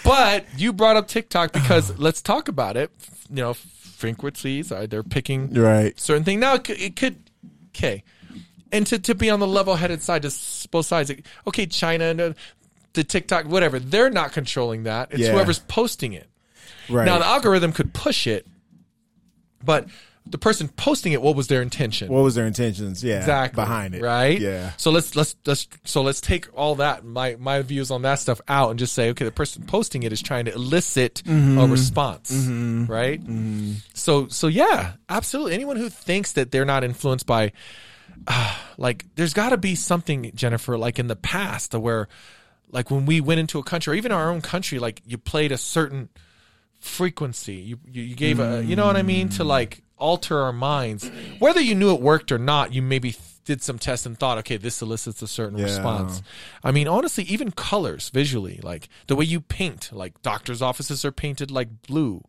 Speaker 1: but you brought up TikTok because let's talk about it. You know, frequencies uh, they're picking
Speaker 2: right.
Speaker 1: certain thing. Now it could, it could okay, and to to be on the level headed side, just both sides. Okay, China and the TikTok, whatever, they're not controlling that. It's
Speaker 2: Yeah.
Speaker 1: whoever's posting it.
Speaker 2: Right.
Speaker 1: Now the algorithm could push it, but the person posting it, what was their intention?
Speaker 2: what was their intentions? Yeah.
Speaker 1: exactly
Speaker 2: Behind it.
Speaker 1: right
Speaker 2: Yeah.
Speaker 1: so let's let's let's so let's take all that my my views on that stuff out and just say okay the person posting it is trying to elicit
Speaker 2: Mm-hmm.
Speaker 1: a response right so so yeah absolutely anyone who thinks that they're not influenced by uh, like there's got to be something jennifer like in the past where like when we went into a country or even our own country like you played a certain frequency. You you, you gave a you know what i mean? To like alter our minds. Whether you knew it worked or not you maybe th- did some tests and thought okay this elicits a certain
Speaker 2: Yeah.
Speaker 1: response. I mean honestly even colors visually like the way you paint like doctors offices are painted like blue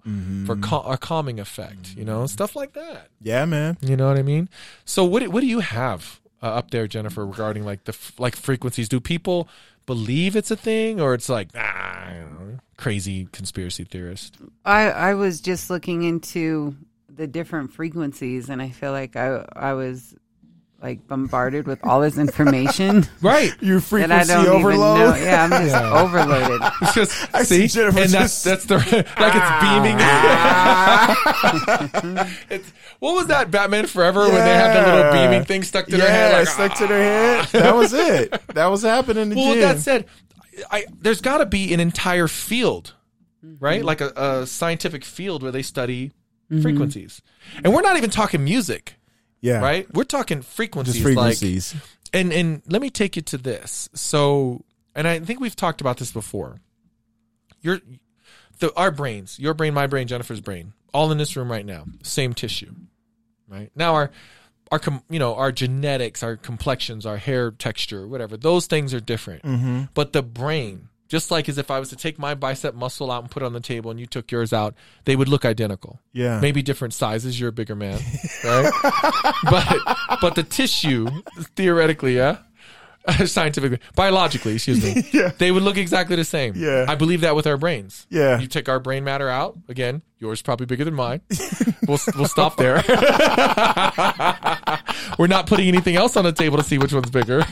Speaker 1: for cal- a calming effect you know stuff like that.
Speaker 2: Yeah, man.
Speaker 1: you know what i mean? So what do- what do you have uh, up there jennifer regarding like the f- like frequencies? Do people believe it's a thing or it's like ah, I don't know, crazy conspiracy theorist
Speaker 3: I I was just looking into the different frequencies, and I feel like I I was like bombarded with all this information
Speaker 1: right
Speaker 2: You
Speaker 3: that I
Speaker 2: frequency
Speaker 3: don't even
Speaker 2: overload.
Speaker 3: know. Yeah, I'm just overloaded.
Speaker 1: It's just
Speaker 2: I see
Speaker 1: see,
Speaker 2: Jennifer
Speaker 1: and that's
Speaker 2: just-
Speaker 1: that's the like it's beaming. Ah. it's, what was that Batman Forever when they had the little beaming thing stuck to
Speaker 2: yeah,
Speaker 1: their head? Like,
Speaker 2: stuck to their ah. head. That was it. That was happening in the
Speaker 1: well, with that said, I, there's got to be an entire field, mm-hmm. right? Like a, a scientific field where they study mm-hmm. frequencies, and we're not even talking music,
Speaker 2: yeah.
Speaker 1: right? We're talking frequencies,
Speaker 2: Just
Speaker 1: like
Speaker 2: frequencies.
Speaker 1: and and let me take you to this. So, and I think we've talked about this before. Your the our brains, your brain, my brain, Jennifer's brain, all in this room right now, same tissue, right? Now our our com, you know our genetics, our complexions, our hair texture, whatever, those things are different.
Speaker 2: Mm-hmm.
Speaker 1: But the brain, just like as if I was to take my bicep muscle out and put it on the table, and you took yours out, they would look identical
Speaker 2: Yeah.
Speaker 1: maybe different sizes. You're a bigger man, right? but but the tissue, theoretically, yeah, scientifically, biologically, excuse me,
Speaker 2: Yeah.
Speaker 1: they would look exactly the same.
Speaker 2: Yeah.
Speaker 1: I believe that with our brains.
Speaker 2: Yeah.
Speaker 1: You take our brain matter out again. Yours is probably bigger than mine. we'll we'll stop there. We're not putting anything else on the table to see which one's bigger.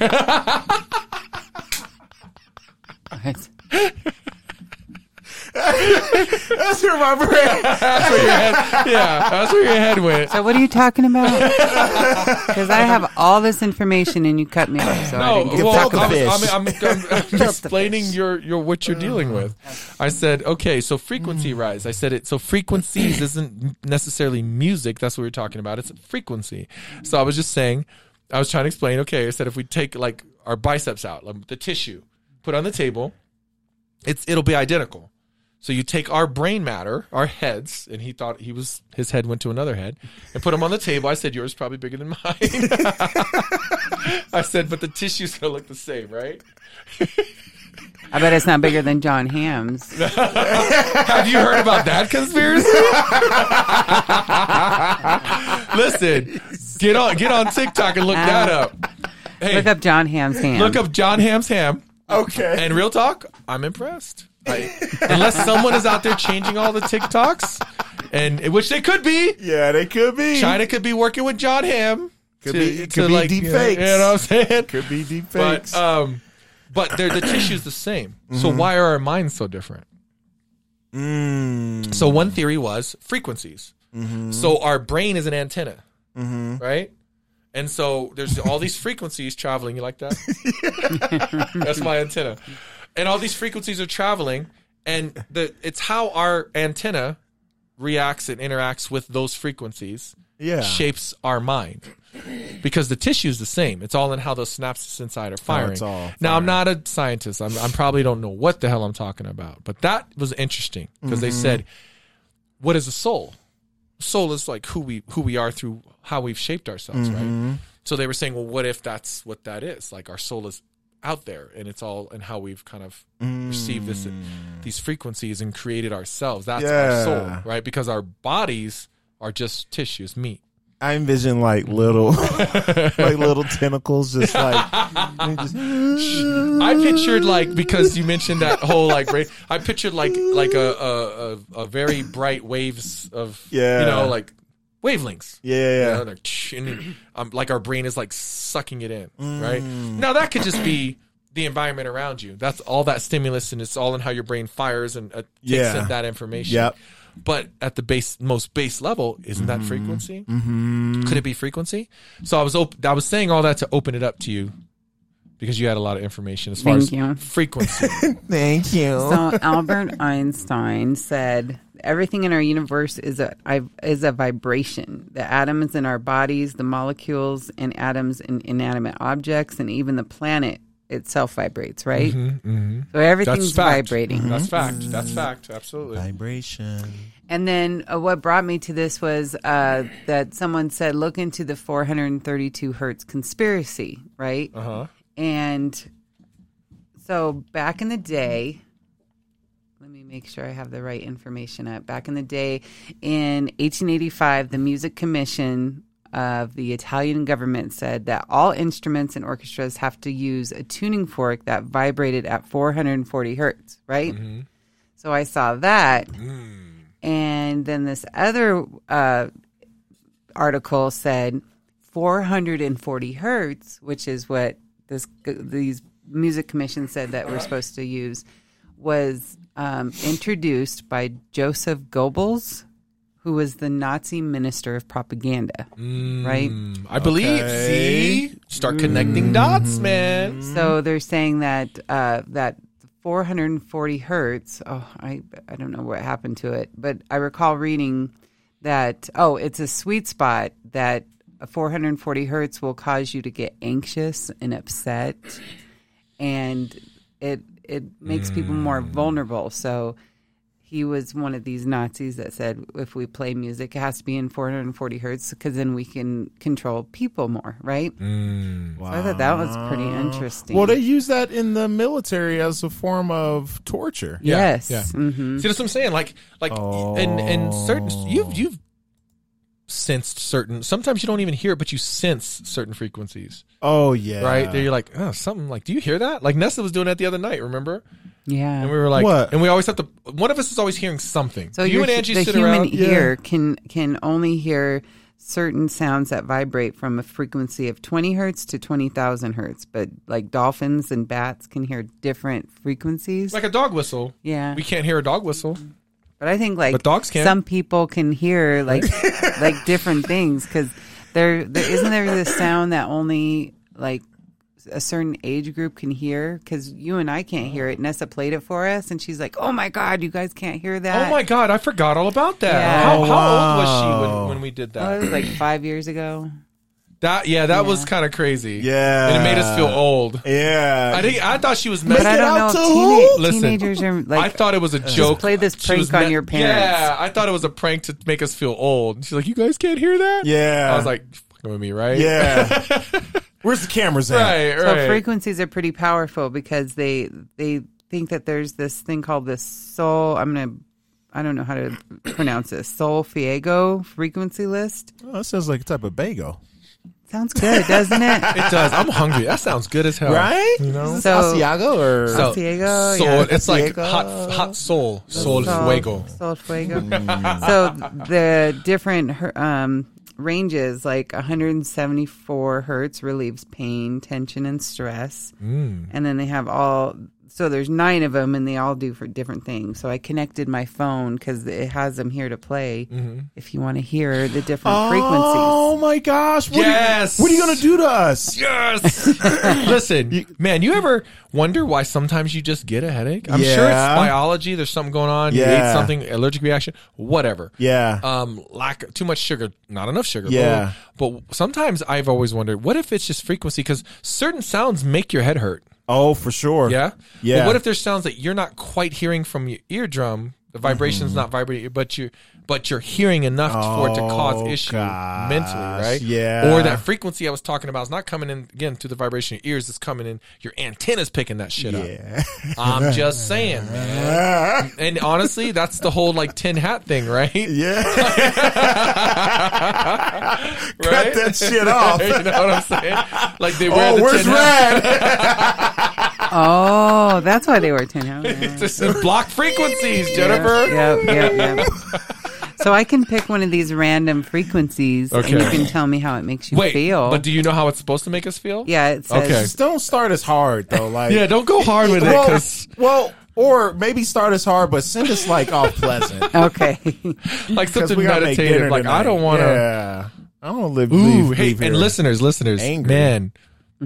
Speaker 2: That's where my brain.
Speaker 1: that's where your head, yeah, that's where your head went.
Speaker 3: So what are you talking about? Because I have all this information and you cut me off, so I
Speaker 1: No,
Speaker 3: didn't get
Speaker 1: well,
Speaker 3: to talk about it.
Speaker 1: I'm, I'm, I'm, I'm explaining your, your what you're dealing uh-huh. with. I said, okay, so frequency mm. rise. I said it. So frequencies isn't necessarily music. That's what we're talking about. It's frequency. So I was just saying, I was trying to explain. Okay, I said if we take like our biceps out, like the tissue, put on the table, it's it'll be identical. So you take our brain matter, our heads, and he thought he was his head went to another head, and put them on the table. I said yours is probably bigger than mine. I said, but the tissue's gonna look the same, right?
Speaker 3: I bet it's not bigger than Jon Hamm's.
Speaker 1: Have you heard about that conspiracy? Listen, get on get on TikTok and look that up. Hey,
Speaker 3: Look up Jon Hamm's ham.
Speaker 1: look up Jon Hamm's ham.
Speaker 2: Okay.
Speaker 1: And real talk, I'm impressed. I, unless someone is out there changing all the TikToks, and which they could be.
Speaker 2: yeah, they could be.
Speaker 1: China could be working with Jon Hamm.
Speaker 2: Could
Speaker 1: to,
Speaker 2: be- it could be
Speaker 1: like,
Speaker 2: deep
Speaker 1: you know,
Speaker 2: fakes.
Speaker 1: You know what I'm saying?
Speaker 2: Could be deep
Speaker 1: But
Speaker 2: fakes.
Speaker 1: um, but they're, the tissue's the same. So
Speaker 2: Mm-hmm.
Speaker 1: why are our minds so different?
Speaker 2: mm.
Speaker 1: So one theory was frequencies.
Speaker 2: Mm-hmm.
Speaker 1: So our brain is an antenna, right? And so there's all these frequencies traveling. You like that? That's my antenna. And all these frequencies are traveling, and the it's how our antenna reacts and interacts with those frequencies
Speaker 2: Yeah.
Speaker 1: shapes our mind. Because the tissue is the same. It's all in how those synapses inside are firing.
Speaker 2: Oh, it's all
Speaker 1: Now I'm not a scientist. I'm, I'm probably don't know what the hell I'm talking about. But that was interesting because they
Speaker 2: Mm-hmm.
Speaker 1: said, "What is a soul?" Soul is like who we who we are through how we've shaped ourselves,
Speaker 2: Mm-hmm.
Speaker 1: right? So they were saying, "Well, what if that's what that is? Like our soul is out there, and it's all and how we've kind of received this mm. these frequencies and created ourselves. That's our soul, right? Because our bodies are just tissues, meat."
Speaker 2: I envision like little, like little tentacles, just like. just-
Speaker 1: I pictured like because you mentioned that whole like ra- I pictured like like a a, a, a very bright waves of
Speaker 2: Yeah.
Speaker 1: you know like wavelengths.
Speaker 2: yeah,
Speaker 1: You
Speaker 2: yeah.
Speaker 1: know, and um, like our brain is like sucking it in, right?
Speaker 2: Mm.
Speaker 1: Now that could just be the environment around you. That's all that stimulus, and it's all in how your brain fires and uh, takes
Speaker 2: Yeah.
Speaker 1: in that information.
Speaker 2: Yep.
Speaker 1: But at the base, most base level, isn't that frequency?
Speaker 2: Mm-hmm.
Speaker 1: Could it be frequency? So I was op- I was saying all that to open it up to you because you had a lot of information as far
Speaker 3: Thank
Speaker 1: as
Speaker 3: you.
Speaker 1: frequency.
Speaker 2: Thank you.
Speaker 3: So Albert Einstein said everything in our universe is a is a vibration. The atoms in our bodies, the molecules and atoms in inanimate objects, and even the planet itself vibrates. Right. So
Speaker 1: That's
Speaker 3: everything's
Speaker 1: fact.
Speaker 3: vibrating.
Speaker 1: That's fact. That's fact. Absolutely.
Speaker 2: Vibration.
Speaker 3: And then uh, what brought me to this was uh, that someone said, look into the 432 hertz conspiracy, right?
Speaker 1: Uh huh.
Speaker 3: And so back in the day, let me make sure I have the right information up. Back in the day, in 1885, the Music Commission of the Italian government said that all instruments and orchestras have to use a tuning fork that vibrated at 440 hertz, right? So I saw that. And then this other uh, article said 440 hertz, which is what this these music commission said that we're supposed to use, was um, introduced by Joseph Goebbels, who was the Nazi minister of propaganda. Right.
Speaker 1: Mm, I believe.
Speaker 2: Okay.
Speaker 1: See, start connecting dots, man.
Speaker 3: So they're saying that uh, that 440 hertz. Oh, I I don't know what happened to it, but I recall reading that. Oh, it's a sweet spot that 440 hertz will cause you to get anxious and upset, and it it makes people more vulnerable. So. He was one of these Nazis that said if we play music, it has to be in 440 hertz because then we can control people more, right?
Speaker 2: Wow.
Speaker 3: So I thought that was pretty interesting.
Speaker 2: Well, they use that in the military as a form of torture.
Speaker 1: Yeah,
Speaker 3: yes.
Speaker 1: yeah.
Speaker 3: hmm
Speaker 1: See, that's what I'm saying. Like, like, and and certain you've you've sensed certain. Sometimes you don't even hear it, but you sense certain frequencies,
Speaker 2: Oh yeah.
Speaker 1: right? There, you're like, oh, something like, do you hear that? Like Nessa was doing that the other night. Remember?
Speaker 3: Yeah.
Speaker 1: And we were like,
Speaker 2: What?
Speaker 1: and we always have to. One of us is always hearing something.
Speaker 3: So
Speaker 1: you and Angie
Speaker 3: the
Speaker 1: sit
Speaker 3: human
Speaker 1: around.
Speaker 3: ear can can only hear certain sounds that vibrate from a frequency of 20 hertz to 20,000 hertz. But like dolphins and bats can hear different frequencies.
Speaker 1: like a dog whistle.
Speaker 3: yeah.
Speaker 1: We can't hear a dog whistle.
Speaker 3: But I think like
Speaker 1: But dogs can.
Speaker 3: some people can hear like like different things because there there isn't there this sound that only like a certain age group can hear because you and I can't hear it. Nessa played it for us and she's like, "Oh my god, you guys can't hear that."
Speaker 1: Oh my god, I forgot all about that.
Speaker 3: Yeah.
Speaker 1: How,
Speaker 2: Oh,
Speaker 1: how old was she
Speaker 2: oh,
Speaker 1: when, when we did
Speaker 3: Oh,
Speaker 1: that?
Speaker 3: it was like five years ago.
Speaker 1: That yeah, that was kind of crazy.
Speaker 2: Yeah.
Speaker 1: and it made us feel old.
Speaker 2: Yeah.
Speaker 1: I think I thought she was
Speaker 3: But
Speaker 1: messing.
Speaker 3: I don't
Speaker 2: out
Speaker 3: if
Speaker 2: to
Speaker 3: teena-
Speaker 2: who?
Speaker 1: Listen,
Speaker 3: teenagers are like.
Speaker 1: I thought it was a joke.
Speaker 3: play this
Speaker 1: She was
Speaker 3: prank on your parents.
Speaker 1: Yeah, I thought it was a prank to make us feel old. She's like, "You guys can't hear that."
Speaker 2: Yeah.
Speaker 1: I was like, "Fucking with me, right?"
Speaker 2: Yeah. Where's the cameras at?
Speaker 1: right,
Speaker 3: so frequencies are pretty powerful because they they think that there's this thing called this soul. I'm gonna. I don't know how to pronounce this. Sol Fiego frequency list.
Speaker 2: Oh, that sounds like a type of bagel.
Speaker 3: Sounds good, doesn't it?
Speaker 1: it does. I'm hungry. That sounds good as hell.
Speaker 2: Right?
Speaker 1: You know.
Speaker 2: Is this
Speaker 3: So-
Speaker 2: Asiago or
Speaker 1: So-
Speaker 3: Asiago,
Speaker 1: Soul.
Speaker 3: yeah.
Speaker 1: It's like hot, hot soul, soul
Speaker 3: Sol-
Speaker 1: fuego.
Speaker 3: Sol Fuego. so the different um, ranges, like 174 hertz, relieves pain, tension, and stress.
Speaker 1: Mm.
Speaker 3: And then they have all. So there's nine of them, and they all do for different things. So I connected my phone because it has them here to play.
Speaker 1: Mm-hmm.
Speaker 3: If you want to hear the different
Speaker 2: Oh
Speaker 3: frequencies.
Speaker 2: Oh my gosh. What
Speaker 1: Yes.
Speaker 2: Are you, what are you going to do to us?
Speaker 1: Yes. Listen, man, you ever wonder why sometimes you just get a headache? I'm sure it's biology. There's something going on. You
Speaker 2: Yeah.
Speaker 1: ate something, allergic reaction, whatever.
Speaker 2: Yeah.
Speaker 1: Um, lack too much sugar, not enough sugar.
Speaker 2: Yeah.
Speaker 1: But sometimes I've always wondered, what if it's just frequency? Because certain sounds make your head hurt.
Speaker 2: Oh, for sure.
Speaker 1: Yeah.
Speaker 2: Yeah.
Speaker 1: But what if there's sounds that you're not quite hearing from your eardrum? The vibration's
Speaker 2: Mm-hmm.
Speaker 1: not vibrating, but you're but you're hearing enough for it to cause
Speaker 2: Oh,
Speaker 1: issue
Speaker 2: gosh.
Speaker 1: mentally, right?
Speaker 2: Yeah.
Speaker 1: Or that frequency I was talking about is not coming in again through the vibration of your ears. It's coming in your antennas picking that shit up. I'm just saying, man. And honestly, that's the whole like tin hat thing, right?
Speaker 2: yeah.
Speaker 1: right?
Speaker 2: Cut that shit off.
Speaker 1: you know what I'm saying? Like they wear
Speaker 2: Oh,
Speaker 1: the
Speaker 2: where's
Speaker 1: tin hat.
Speaker 2: Red?
Speaker 3: Oh, that's why they were 10 out.
Speaker 1: It's just in block frequencies, Jennifer.
Speaker 3: Yep, yep, yep. So I can pick one of these random frequencies, and you can tell me how it makes you
Speaker 1: Wait,
Speaker 3: feel.
Speaker 1: but do you know how it's supposed to make us feel?
Speaker 3: yeah, it says
Speaker 1: Okay.
Speaker 2: Just don't start as hard though. Like
Speaker 1: Yeah, don't go hard with it
Speaker 2: well,
Speaker 1: because
Speaker 2: well, or maybe start as hard, but send us like all pleasant.
Speaker 3: okay.
Speaker 1: like something
Speaker 2: we gotta make
Speaker 1: meditative.
Speaker 2: dinner
Speaker 1: Like I don't want to.
Speaker 2: Yeah. I don't want to live.
Speaker 1: Ooh,
Speaker 2: leave,
Speaker 1: hey,
Speaker 2: leave
Speaker 1: and
Speaker 2: here.
Speaker 1: listeners, listeners,
Speaker 2: Angry.
Speaker 1: man,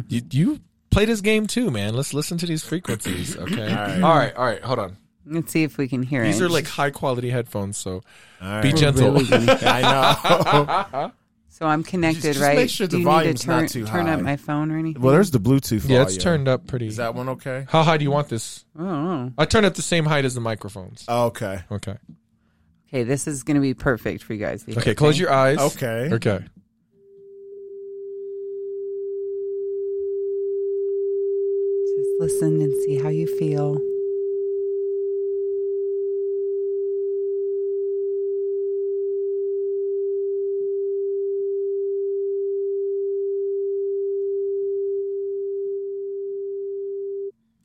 Speaker 1: you, you play this game too, man. Let's listen to these frequencies, okay? all right, all right, hold on.
Speaker 3: Let's see if we can hear
Speaker 1: These
Speaker 3: it.
Speaker 1: are like high quality headphones, so
Speaker 2: All
Speaker 1: be gentle.
Speaker 3: really good.
Speaker 2: I know.
Speaker 3: So I'm connected,
Speaker 2: Just- just
Speaker 3: right?
Speaker 2: make sure the
Speaker 3: Do you need
Speaker 2: volume's
Speaker 3: to turn,
Speaker 2: not too
Speaker 3: turn
Speaker 2: high.
Speaker 3: up my phone or anything?
Speaker 2: well, there's the Bluetooth.
Speaker 1: yeah, it's
Speaker 2: volume.
Speaker 1: turned up pretty.
Speaker 2: Is that one okay?
Speaker 1: How high do you want this?
Speaker 3: Oh,
Speaker 1: I turn it the same height as the microphones.
Speaker 2: Oh, okay.
Speaker 1: Okay.
Speaker 3: okay. This is going to be perfect for you guys. to
Speaker 1: Okay, close your eyes.
Speaker 2: Okay.
Speaker 1: Okay.
Speaker 3: Just listen and see how you feel.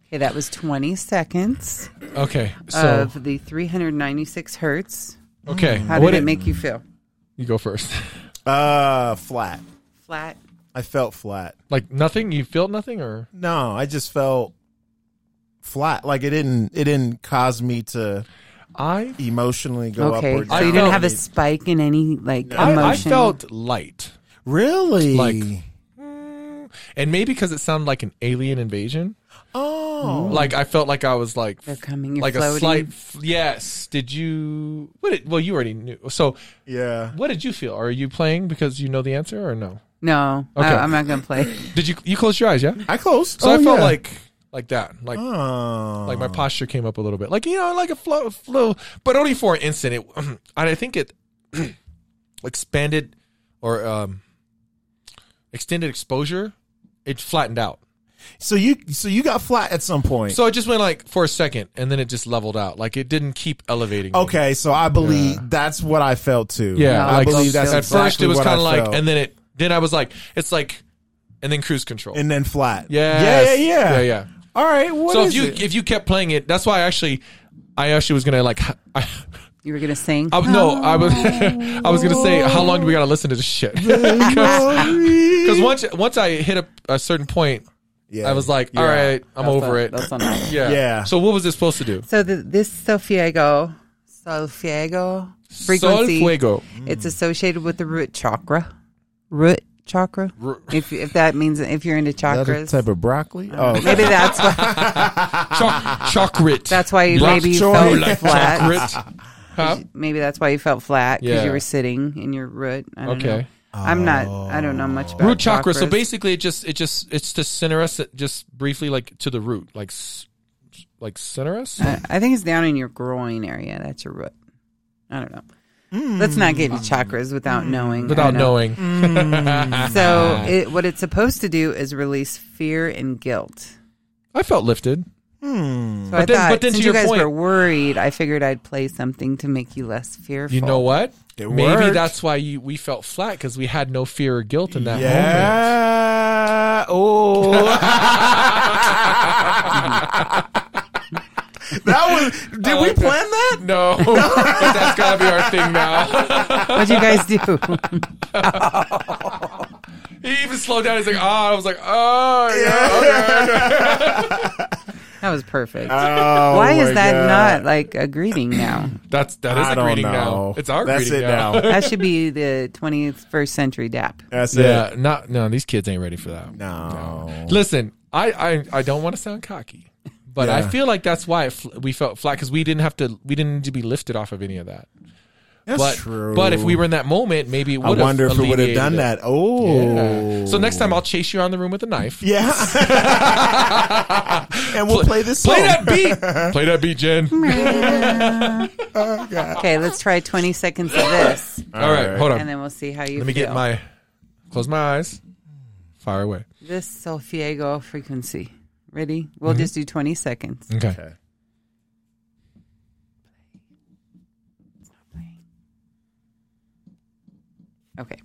Speaker 3: Okay, that was 20 seconds
Speaker 1: Okay. So
Speaker 3: of the 396 hertz.
Speaker 1: okay.
Speaker 3: How
Speaker 1: What
Speaker 3: did it make you feel?
Speaker 1: You go first.
Speaker 2: Uh, flat.
Speaker 3: Flat.
Speaker 2: I felt flat.
Speaker 1: like nothing. You felt nothing, or
Speaker 2: No, I just felt flat. Like it didn't. It didn't cause me to
Speaker 1: I.
Speaker 2: emotionally go
Speaker 3: Okay,
Speaker 2: up or
Speaker 3: so
Speaker 2: down.
Speaker 1: I
Speaker 3: you didn't have a spike in any like
Speaker 2: No.
Speaker 1: I, I felt light.
Speaker 2: really
Speaker 1: Like- Mm, and maybe because it sounded like an alien invasion.
Speaker 2: oh
Speaker 1: Like I felt like I was like
Speaker 3: they're coming. You're
Speaker 1: like
Speaker 3: floating.
Speaker 1: a slight f- yes. Did you? What? Did, well, you already knew. So
Speaker 2: yeah.
Speaker 1: what did you feel? Are you playing because you know the answer or no?
Speaker 3: No,
Speaker 1: Okay.
Speaker 3: I, I'm not gonna play.
Speaker 1: Did you? You closed your eyes, yeah.
Speaker 2: I closed.
Speaker 1: So
Speaker 2: Oh,
Speaker 1: I felt
Speaker 2: yeah.
Speaker 1: like like that, like
Speaker 2: oh.
Speaker 1: like my posture came up a little bit, like you know, like a flow, flow, but only for an instant. It, I think it expanded or um, extended exposure. It flattened out.
Speaker 2: So you so you got flat at some point.
Speaker 1: So it just went like for a second, and then it just leveled out. Like it didn't keep elevating. me.
Speaker 2: okay, so I believe that's what I felt too.
Speaker 1: Yeah,
Speaker 2: I
Speaker 1: like
Speaker 2: believe that's
Speaker 1: at
Speaker 2: exactly
Speaker 1: first it was
Speaker 2: what I
Speaker 1: kind of like,
Speaker 2: felt.
Speaker 1: and then it, then I was like, it's like, and then cruise control.
Speaker 2: and then flat.
Speaker 1: Yes.
Speaker 2: Yeah, yeah, yeah.
Speaker 1: yeah, yeah.
Speaker 2: All right. What
Speaker 1: so if you
Speaker 2: it?
Speaker 1: if you kept playing it, that's why I actually, I actually was gonna like, I,
Speaker 3: You were gonna sing.
Speaker 1: I, no, I was, I was gonna say, how long do we gotta listen to this shit? Because once once I hit a, a certain point,
Speaker 2: yeah,
Speaker 1: I was like,
Speaker 2: yeah.
Speaker 1: all right, I'm
Speaker 3: That's
Speaker 1: over
Speaker 3: a-
Speaker 1: it.
Speaker 3: That's a no.
Speaker 1: Yeah.
Speaker 2: Yeah.
Speaker 1: So what was it supposed to do?
Speaker 3: So the, this solfeggio, solfeggio frequency,
Speaker 1: Solfuego.
Speaker 3: it's mm. associated with the root chakra. Root chakra.
Speaker 1: R-
Speaker 3: If if that means if you're into
Speaker 2: That
Speaker 3: chakras,
Speaker 2: type of broccoli. Oh,
Speaker 3: maybe that's why.
Speaker 1: Choc- chocolate.
Speaker 3: That's why you
Speaker 1: Black
Speaker 3: maybe you
Speaker 2: choy.
Speaker 3: felt
Speaker 1: like
Speaker 3: flat.
Speaker 1: chocolate. Huh?
Speaker 3: Maybe that's why you felt flat because
Speaker 1: Yeah.
Speaker 3: you were sitting in your root. I don't
Speaker 1: Okay.
Speaker 3: know. I'm not. I don't know much about
Speaker 1: root chakra. So basically, it just it just it's to center us just briefly like to the root, like like center us.
Speaker 3: I, I think it's down in your groin area. That's your root. I don't know. Let's not get into mm. chakras without mm. knowing.
Speaker 1: Without
Speaker 3: know.
Speaker 1: knowing, mm.
Speaker 3: So it, what it's supposed to do is release fear and guilt.
Speaker 1: I felt lifted. Hmm.
Speaker 3: So I
Speaker 1: But then-
Speaker 3: thought
Speaker 1: but then to
Speaker 3: since
Speaker 1: your
Speaker 3: you guys
Speaker 1: point-
Speaker 3: were worried, I figured I'd play something to make you less fearful.
Speaker 1: You know what?
Speaker 2: It
Speaker 1: Maybe
Speaker 2: worked.
Speaker 1: that's why you we felt flat because we had no fear or guilt in that moment.
Speaker 2: yeah. Oh. that was. Did we plan that?
Speaker 1: No, but that's gotta be our thing now.
Speaker 3: What'd you guys do?
Speaker 1: he even slowed down. He's like, "Oh," I was like, "Oh, yeah." okay, okay."
Speaker 3: that was perfect.
Speaker 2: Oh,
Speaker 3: Why is that
Speaker 2: God.
Speaker 3: not like a greeting now?
Speaker 1: That's that is
Speaker 2: I
Speaker 1: a greeting
Speaker 2: know.
Speaker 1: now. It's our
Speaker 2: That's
Speaker 1: greeting
Speaker 2: it
Speaker 1: now.
Speaker 2: now.
Speaker 3: That should be the 21st century DAP.
Speaker 2: That's
Speaker 1: yeah,
Speaker 2: it.
Speaker 1: not no. These kids ain't ready for that.
Speaker 2: No.
Speaker 1: Listen, I I, I don't want to sound cocky, but I feel like that's why fl- we felt flat because we didn't have to. We didn't need to be lifted off of any of that.
Speaker 2: That's
Speaker 1: but
Speaker 2: true.
Speaker 1: but if we were in that moment, maybe it
Speaker 2: I
Speaker 1: would.
Speaker 2: wonder if we would have done
Speaker 1: it.
Speaker 2: that. Oh.
Speaker 1: Yeah. So next time I'll chase you around the room with a knife.
Speaker 2: Yeah. and we'll play this
Speaker 1: Play that beat. Play that beat, Jen.
Speaker 3: Okay, let's try 20 seconds of this,
Speaker 1: All right, hold on.
Speaker 3: and then we'll see how you
Speaker 1: Let me
Speaker 3: feel.
Speaker 1: get my close my eyes. Fire away.
Speaker 3: This solfeggio frequency. Ready? We'll
Speaker 1: Mm-hmm.
Speaker 3: just do 20 seconds.
Speaker 1: Okay.
Speaker 2: Okay.
Speaker 3: Okay.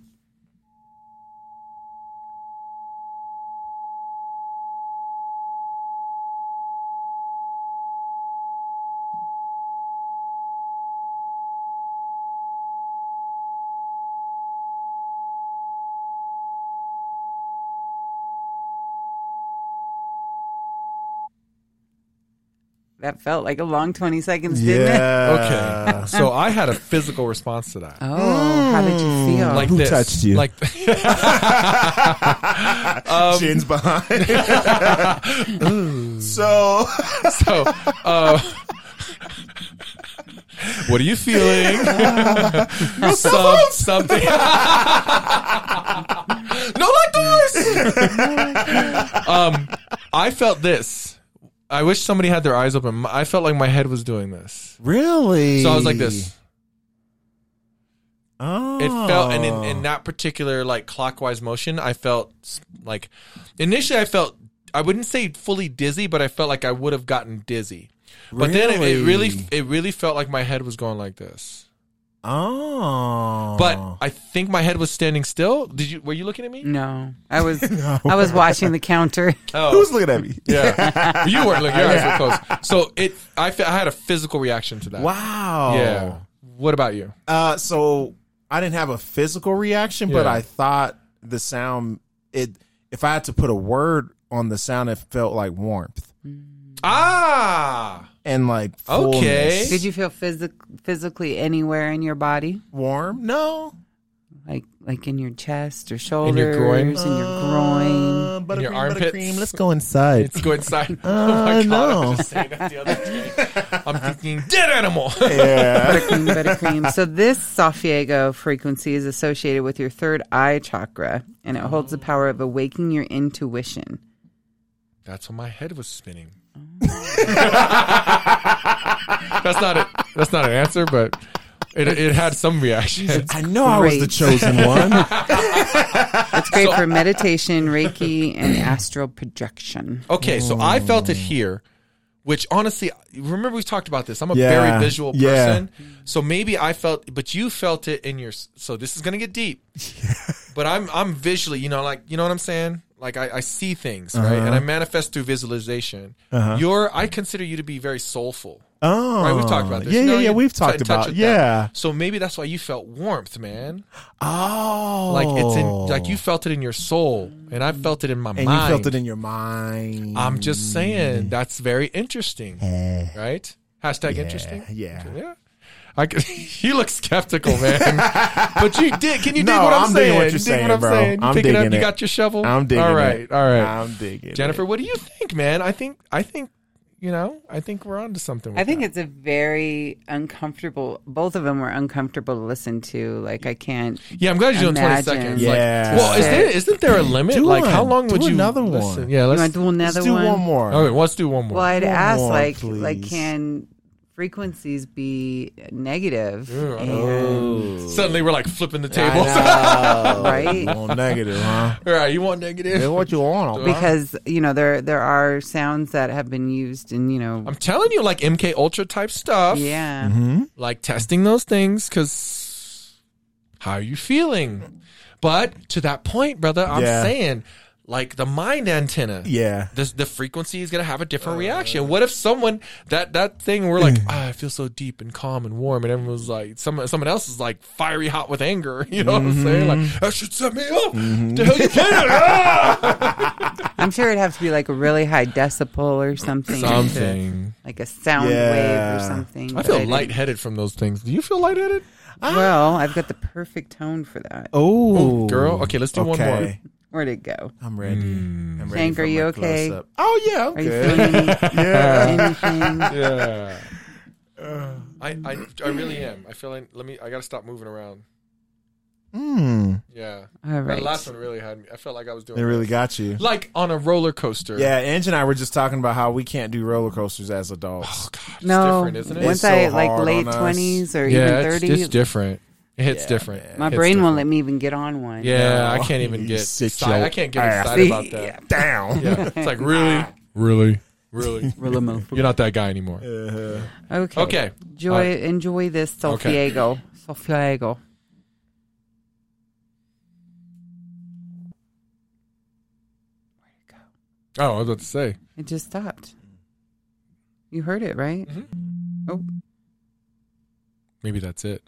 Speaker 3: That felt like a long 20 seconds, didn't it?
Speaker 2: Yeah.
Speaker 1: Okay. So I had a physical response to that.
Speaker 3: Oh, how did you feel?
Speaker 1: Like
Speaker 2: Who
Speaker 1: this.
Speaker 2: touched you?
Speaker 1: Like
Speaker 2: Chin's behind. so
Speaker 1: so. Uh, what are you feeling? Some, something. no like doors. um, I felt this. I wish somebody had their eyes open. I felt like my head was doing this.
Speaker 2: really,
Speaker 1: So I was like this.
Speaker 2: Oh,
Speaker 1: It felt, and in, in oh. that particular like clockwise motion, I felt like initially I felt I wouldn't say fully dizzy, but I felt like I would have gotten dizzy. But then it, it really
Speaker 2: Really?
Speaker 1: it really felt like my head was going like this.
Speaker 2: Oh,
Speaker 1: But I think my head was standing still. Did you were you looking at me?
Speaker 3: No, I was I was watching the counter.
Speaker 1: Oh.
Speaker 2: who's looking at me?
Speaker 1: Yeah. you weren't looking. Your eyes were closed. So it I, fe- I had a physical reaction to that.
Speaker 2: Wow.
Speaker 1: Yeah. What about you?
Speaker 2: Uh, so I didn't have a physical reaction, but
Speaker 1: Yeah.
Speaker 2: I thought the sound. It. If I had to put a word on the sound, it felt like warmth
Speaker 1: Ah.
Speaker 2: And like
Speaker 1: Okay.
Speaker 3: Did you feel physic- physically anywhere in your body?
Speaker 2: warm? No.
Speaker 3: Like like in your chest or
Speaker 1: your
Speaker 3: shoulders,
Speaker 1: groin?
Speaker 3: in your groin.
Speaker 2: Uh, buttercream,
Speaker 1: your armpits?
Speaker 2: buttercream. Let's go inside.
Speaker 1: Let's go inside. oh my god! I
Speaker 2: no.
Speaker 1: was just saying that the other day. I'm thinking dead animal.
Speaker 2: yeah.
Speaker 3: Buttercream, buttercream. So this Solfeggio frequency is associated with your third eye chakra, and it holds the power of awakening your intuition.
Speaker 1: That's when my head was spinning. That's not it. That's not an answer, but it, it had some reaction.
Speaker 2: I know I was the
Speaker 3: great.
Speaker 2: chosen one.
Speaker 3: It's great for meditation, Reiki, and astral projection.
Speaker 1: Okay, so I felt it here, which honestly, remember we talked about this. I'm a
Speaker 2: Yeah,
Speaker 1: very visual
Speaker 2: yeah.
Speaker 1: person, so maybe I felt, but you felt it in your. So this is gonna get deep, but I'm I'm visually, you know, like you know what I'm saying. Like I, I see things right,
Speaker 2: Uh-huh.
Speaker 1: and I manifest through visualization. You're, I consider you to be very soulful.
Speaker 2: Oh,
Speaker 1: Right, we've talked about this.
Speaker 2: Yeah,
Speaker 1: You know,
Speaker 2: yeah, yeah. We've talked about.
Speaker 1: with that.
Speaker 2: Yeah.
Speaker 1: So maybe that's why you felt warmth, man.
Speaker 2: Oh,
Speaker 1: Like it's in, like you felt it in your soul, and I felt it in my
Speaker 2: and
Speaker 1: mind.
Speaker 2: you felt it in your mind.
Speaker 1: I'm just saying that's very interesting, right? Hashtag interesting.
Speaker 2: Yeah.
Speaker 1: Yeah. I can, you look skeptical, man. but you did. Can you dig what I'm,
Speaker 2: I'm digging
Speaker 1: saying?
Speaker 2: what
Speaker 1: You
Speaker 2: you're
Speaker 1: dig
Speaker 2: saying,
Speaker 1: what I'm
Speaker 2: bro.
Speaker 1: saying? You
Speaker 2: I'm
Speaker 1: pick it up.
Speaker 2: digging
Speaker 1: You got your shovel.
Speaker 2: I'm digging
Speaker 1: All right.
Speaker 2: it.
Speaker 1: All right.
Speaker 2: I'm digging.
Speaker 1: Jennifer,
Speaker 2: it.
Speaker 1: what do you think, man? I think. I think. You know. I think we're onto something. With
Speaker 3: I think
Speaker 1: that.
Speaker 3: it's a very uncomfortable. Both of them were uncomfortable to listen to. Like I can't.
Speaker 1: Yeah, I'm glad you're doing 20 seconds.
Speaker 2: Yeah.
Speaker 1: Like, well, is there isn't there a limit?
Speaker 2: Do
Speaker 1: like, how
Speaker 2: one.
Speaker 1: long would
Speaker 2: Do
Speaker 1: you
Speaker 2: another
Speaker 1: listen?
Speaker 2: one.
Speaker 1: Yeah, let's.
Speaker 3: want do another
Speaker 2: Let's do
Speaker 3: one?
Speaker 2: one more.
Speaker 1: Okay, let's do one more.
Speaker 3: Well, I'd
Speaker 2: One
Speaker 3: ask
Speaker 2: more,
Speaker 3: like
Speaker 2: please.
Speaker 3: like can frequencies be negative?
Speaker 1: Yeah,
Speaker 3: And-
Speaker 1: Suddenly, we're like flipping the
Speaker 2: I
Speaker 1: tables.
Speaker 3: Right?
Speaker 2: You want negative, huh?
Speaker 1: All right, you want negative?
Speaker 2: Yeah, what you want?
Speaker 3: because you know there there are sounds that have been used in you know
Speaker 1: I'm telling you, like MK Ultra type stuff.
Speaker 3: yeah
Speaker 2: hmm
Speaker 1: like testing those things because how are you feeling? But to that point, brother, I'm
Speaker 2: Yeah.
Speaker 1: saying like the mind antenna.
Speaker 2: Yeah.
Speaker 1: The, the frequency is gonna have a different reaction. What if someone that that thing we're like, ah, I feel so deep and calm and warm, and everyone's like, someone someone else is like fiery hot with anger. You know what I'm saying? Like that should set me up. The hell you playing? Ah!
Speaker 3: I'm sure it'd have to be like a really high decibel or something
Speaker 1: Something.
Speaker 3: like a sound
Speaker 2: Yeah.
Speaker 3: wave or something
Speaker 1: I feel
Speaker 3: didn't-
Speaker 1: lightheaded from those things. Do you feel lightheaded?
Speaker 3: well I've got the perfect tone for that
Speaker 2: Oh,
Speaker 1: girl. Okay, let's do one more.
Speaker 2: Okay.
Speaker 3: where'd it go
Speaker 2: I'm ready.
Speaker 1: Mm.
Speaker 2: I'm ready
Speaker 3: Hank, are you okay?
Speaker 2: Oh yeah, I'm
Speaker 3: are you
Speaker 2: good.
Speaker 3: feeling any,
Speaker 2: yeah.
Speaker 3: anything
Speaker 1: yeah. I, I I really am. I feel like let me. I gotta stop moving around.
Speaker 2: Mm,
Speaker 1: Yeah,
Speaker 3: all
Speaker 1: that last one really had me. I felt like I was doing
Speaker 2: they really
Speaker 1: this.
Speaker 2: got you.
Speaker 1: like on a roller coaster.
Speaker 2: Yeah, Ange and I were just talking about how we can't do roller coasters as adults.
Speaker 1: Oh god, it's
Speaker 3: no
Speaker 1: different, isn't it?
Speaker 3: once
Speaker 2: It's so
Speaker 3: I like late 20s or
Speaker 1: yeah,
Speaker 3: even
Speaker 1: it's,
Speaker 3: 30
Speaker 1: it's different. It hits
Speaker 2: Yeah,
Speaker 1: different.
Speaker 2: man.
Speaker 3: my
Speaker 1: It's
Speaker 3: brain won't let me even get on one
Speaker 1: Yeah, I can't even get excited. I can't get excited about that.
Speaker 2: Down.
Speaker 1: Yeah, it's like really, really, really.
Speaker 3: Really move.
Speaker 1: You're not that guy anymore.
Speaker 2: Uh-huh.
Speaker 3: okay
Speaker 1: Okay.
Speaker 3: enjoy
Speaker 1: All right.
Speaker 3: enjoy this
Speaker 1: Okay.
Speaker 3: solfeggio solfeggio
Speaker 1: Oh, I was about to say.
Speaker 3: it just stopped you heard it right
Speaker 1: Mm-hmm.
Speaker 3: oh
Speaker 1: Maybe that's it.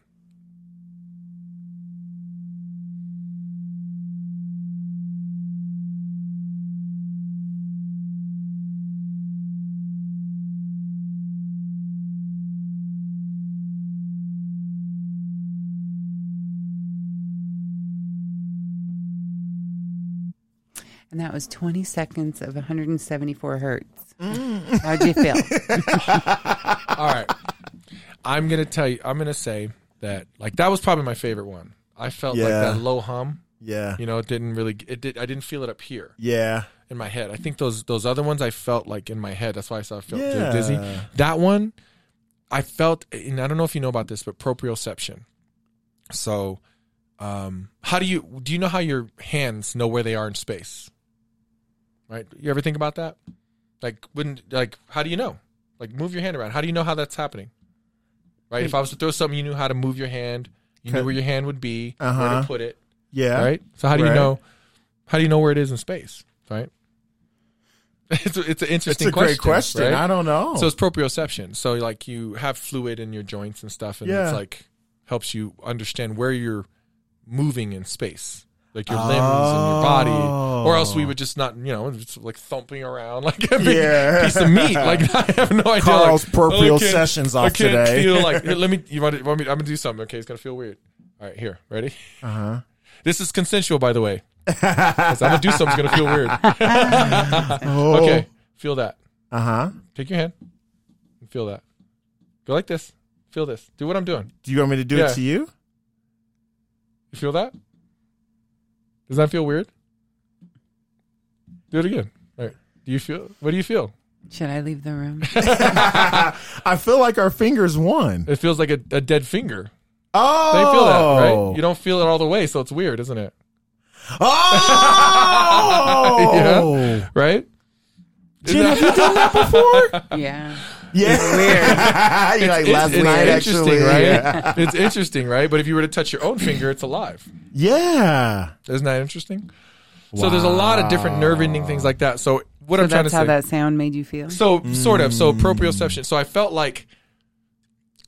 Speaker 3: And that was 20 seconds of 174 hertz
Speaker 1: Mm.
Speaker 3: how'd you feel
Speaker 1: All right. I'm gonna tell you. I'm gonna say that like that was probably my favorite one. I felt like that low hum.
Speaker 2: Yeah.
Speaker 1: You know, it didn't really. It did. I didn't feel it up here
Speaker 2: Yeah.
Speaker 1: in my head. I think those those other ones I felt like in my head. That's why I saw I felt
Speaker 2: Yeah.
Speaker 1: dizzy. That one, I felt, and I don't know if you know about this, but proprioception. So, um, how do you do you know how your hands know where they are in space? Right? You ever think about that? Like, wouldn't like how do you know? Like, move your hand around. How do you know how that's happening? Right? If I was to throw something, you knew how to move your hand. You knew where your hand would be, where
Speaker 2: Uh-huh.
Speaker 1: to put it.
Speaker 2: Yeah.
Speaker 1: Right? So how do you know? How do you know where it is in space? Right? It's a, it's an interesting.
Speaker 2: It's a great question.
Speaker 1: right?
Speaker 2: I don't know.
Speaker 1: So it's proprioception. So like you have fluid in your joints and stuff, and
Speaker 2: Yeah.
Speaker 1: it's like helps you understand where you're moving in space, like your limbs and your body. Or else we would just not, you know, just like thumping around like a big
Speaker 2: Yeah.
Speaker 1: piece of meat. Like I have no idea.
Speaker 2: Carl's
Speaker 1: like,
Speaker 2: proprioception's
Speaker 1: I can't-
Speaker 2: off
Speaker 1: I can't
Speaker 2: today.
Speaker 1: feel like. here, let me. You want, to, want me? I'm gonna do something. Okay, it's gonna feel weird. All right, here, ready?
Speaker 2: uh huh.
Speaker 1: This is consensual, by the way. 'Cause I'm gonna do something. It's gonna feel weird.
Speaker 2: Oh.
Speaker 1: Okay, feel that.
Speaker 2: Uh huh.
Speaker 1: Take your hand and feel that. Go like this. Feel this. Do what I'm doing.
Speaker 2: Do you want me to do
Speaker 1: Yeah.
Speaker 2: it to you?
Speaker 1: You feel that? Does that feel weird? Do it again. All right. Do you feel? What do you feel?
Speaker 3: should i leave the room
Speaker 2: I feel like our fingers won.
Speaker 1: It feels like a, a dead finger.
Speaker 2: Oh,
Speaker 1: They feel that, right? Oh. You don't feel it all the way, so it's weird, isn't it?
Speaker 2: Oh,
Speaker 1: Right?
Speaker 2: Jen, have you done that before?
Speaker 3: Yeah.
Speaker 2: Yeah, weird. you like
Speaker 1: It's-
Speaker 2: last
Speaker 1: it's
Speaker 2: night,
Speaker 1: interesting,
Speaker 2: actually,
Speaker 1: right?
Speaker 2: Yeah.
Speaker 1: it's interesting, right? But if you were to touch your own finger, it's alive.
Speaker 2: yeah.
Speaker 1: Isn't that interesting? So there's a lot of different nerve ending things like that. So what
Speaker 3: So
Speaker 1: I'm trying to say.
Speaker 3: that's how that sound made you feel.
Speaker 1: So sort of. So mm. proprioception. So I felt like,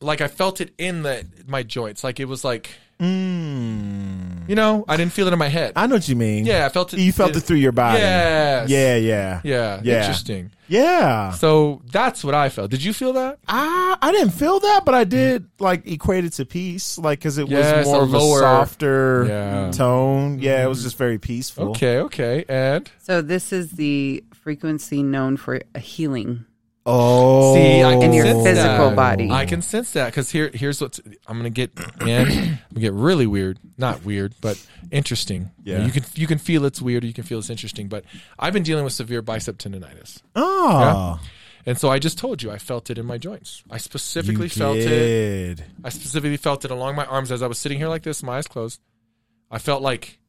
Speaker 1: like I felt it in the my joints. Like it was like
Speaker 2: Mm.
Speaker 1: you know I didn't feel it in my head.
Speaker 2: I know what you mean.
Speaker 1: yeah, I felt it.
Speaker 2: You felt it through your body.
Speaker 1: Yes.
Speaker 2: Yeah, yeah.
Speaker 1: Yeah.
Speaker 2: Yeah.
Speaker 1: Interesting.
Speaker 2: Yeah.
Speaker 1: So that's what I felt. Did you feel that?
Speaker 2: I I didn't feel that, but I did like equate it to peace, like because it
Speaker 1: Yes,
Speaker 2: was more
Speaker 1: a
Speaker 2: of
Speaker 1: lower-
Speaker 2: a softer
Speaker 1: Yeah.
Speaker 2: tone. Yeah, it was just very peaceful.
Speaker 1: Okay. Okay. And
Speaker 3: So this is the frequency known for a healing.
Speaker 2: Oh,
Speaker 1: See, I can
Speaker 3: In your
Speaker 1: sense
Speaker 3: physical
Speaker 1: that.
Speaker 3: body.
Speaker 1: I can sense that because here, here's what I'm gonna get. Man, I'm gonna get really weird. Not weird, but interesting.
Speaker 2: Yeah.
Speaker 1: you can you can feel it's weird. You can feel it's interesting. But I've been dealing with severe bicep tendonitis,
Speaker 2: Oh,
Speaker 1: and so I just told you I felt it in my joints. I specifically
Speaker 2: you
Speaker 1: felt it. I specifically felt it along my arms as I was sitting here like this, my eyes closed. I felt like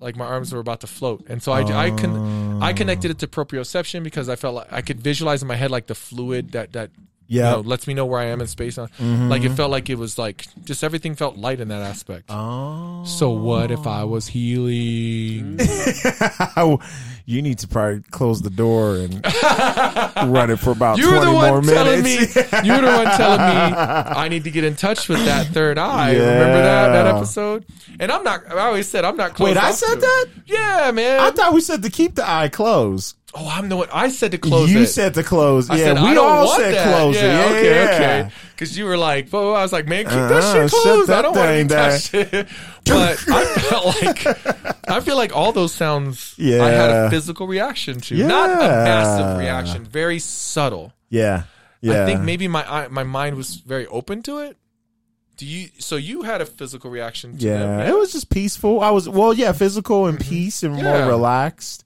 Speaker 1: like my arms were about to float, and so I I con- I connected it to proprioception because I felt like I could visualize in my head like the fluid that that
Speaker 2: Yeah.
Speaker 1: you know, lets me know where I am in space. Uh, Like it felt like it was like just everything felt light in that aspect.
Speaker 2: Oh,
Speaker 1: So what if I was healing?
Speaker 2: you need to probably close the door and run it for about
Speaker 1: You're
Speaker 2: twenty
Speaker 1: the
Speaker 2: more
Speaker 1: one telling me. You're the one telling me I need to get in touch with that third eye. Remember that that episode? And I'm not. I always said I'm not. Closed
Speaker 2: Wait, I said
Speaker 1: to it.
Speaker 2: that.
Speaker 1: Yeah, man.
Speaker 2: I thought we said to keep the eye closed.
Speaker 1: Oh, I'm the one. I said to close
Speaker 2: you
Speaker 1: it.
Speaker 2: said to close.
Speaker 1: I
Speaker 2: yeah,
Speaker 1: said,
Speaker 2: we all said
Speaker 1: that.
Speaker 2: close
Speaker 1: yeah,
Speaker 2: it. Yeah,
Speaker 1: okay,
Speaker 2: yeah.
Speaker 1: okay. Because you were like, "Well," I was like, "Man, keep that
Speaker 2: Uh-uh,
Speaker 1: shit
Speaker 2: shut
Speaker 1: closed. I don't want to
Speaker 2: down."
Speaker 1: touched." but I felt like I feel like all those sounds Yeah. I had a physical reaction to, not a massive reaction, very subtle.
Speaker 2: Yeah, yeah.
Speaker 1: I think maybe my eye- my mind was very open to it. Do you? So you had a physical reaction to
Speaker 2: Yeah,
Speaker 1: them?
Speaker 2: it was just peaceful. I was well, yeah, physical and peace and
Speaker 1: Mm-hmm. Yeah.
Speaker 2: more relaxed.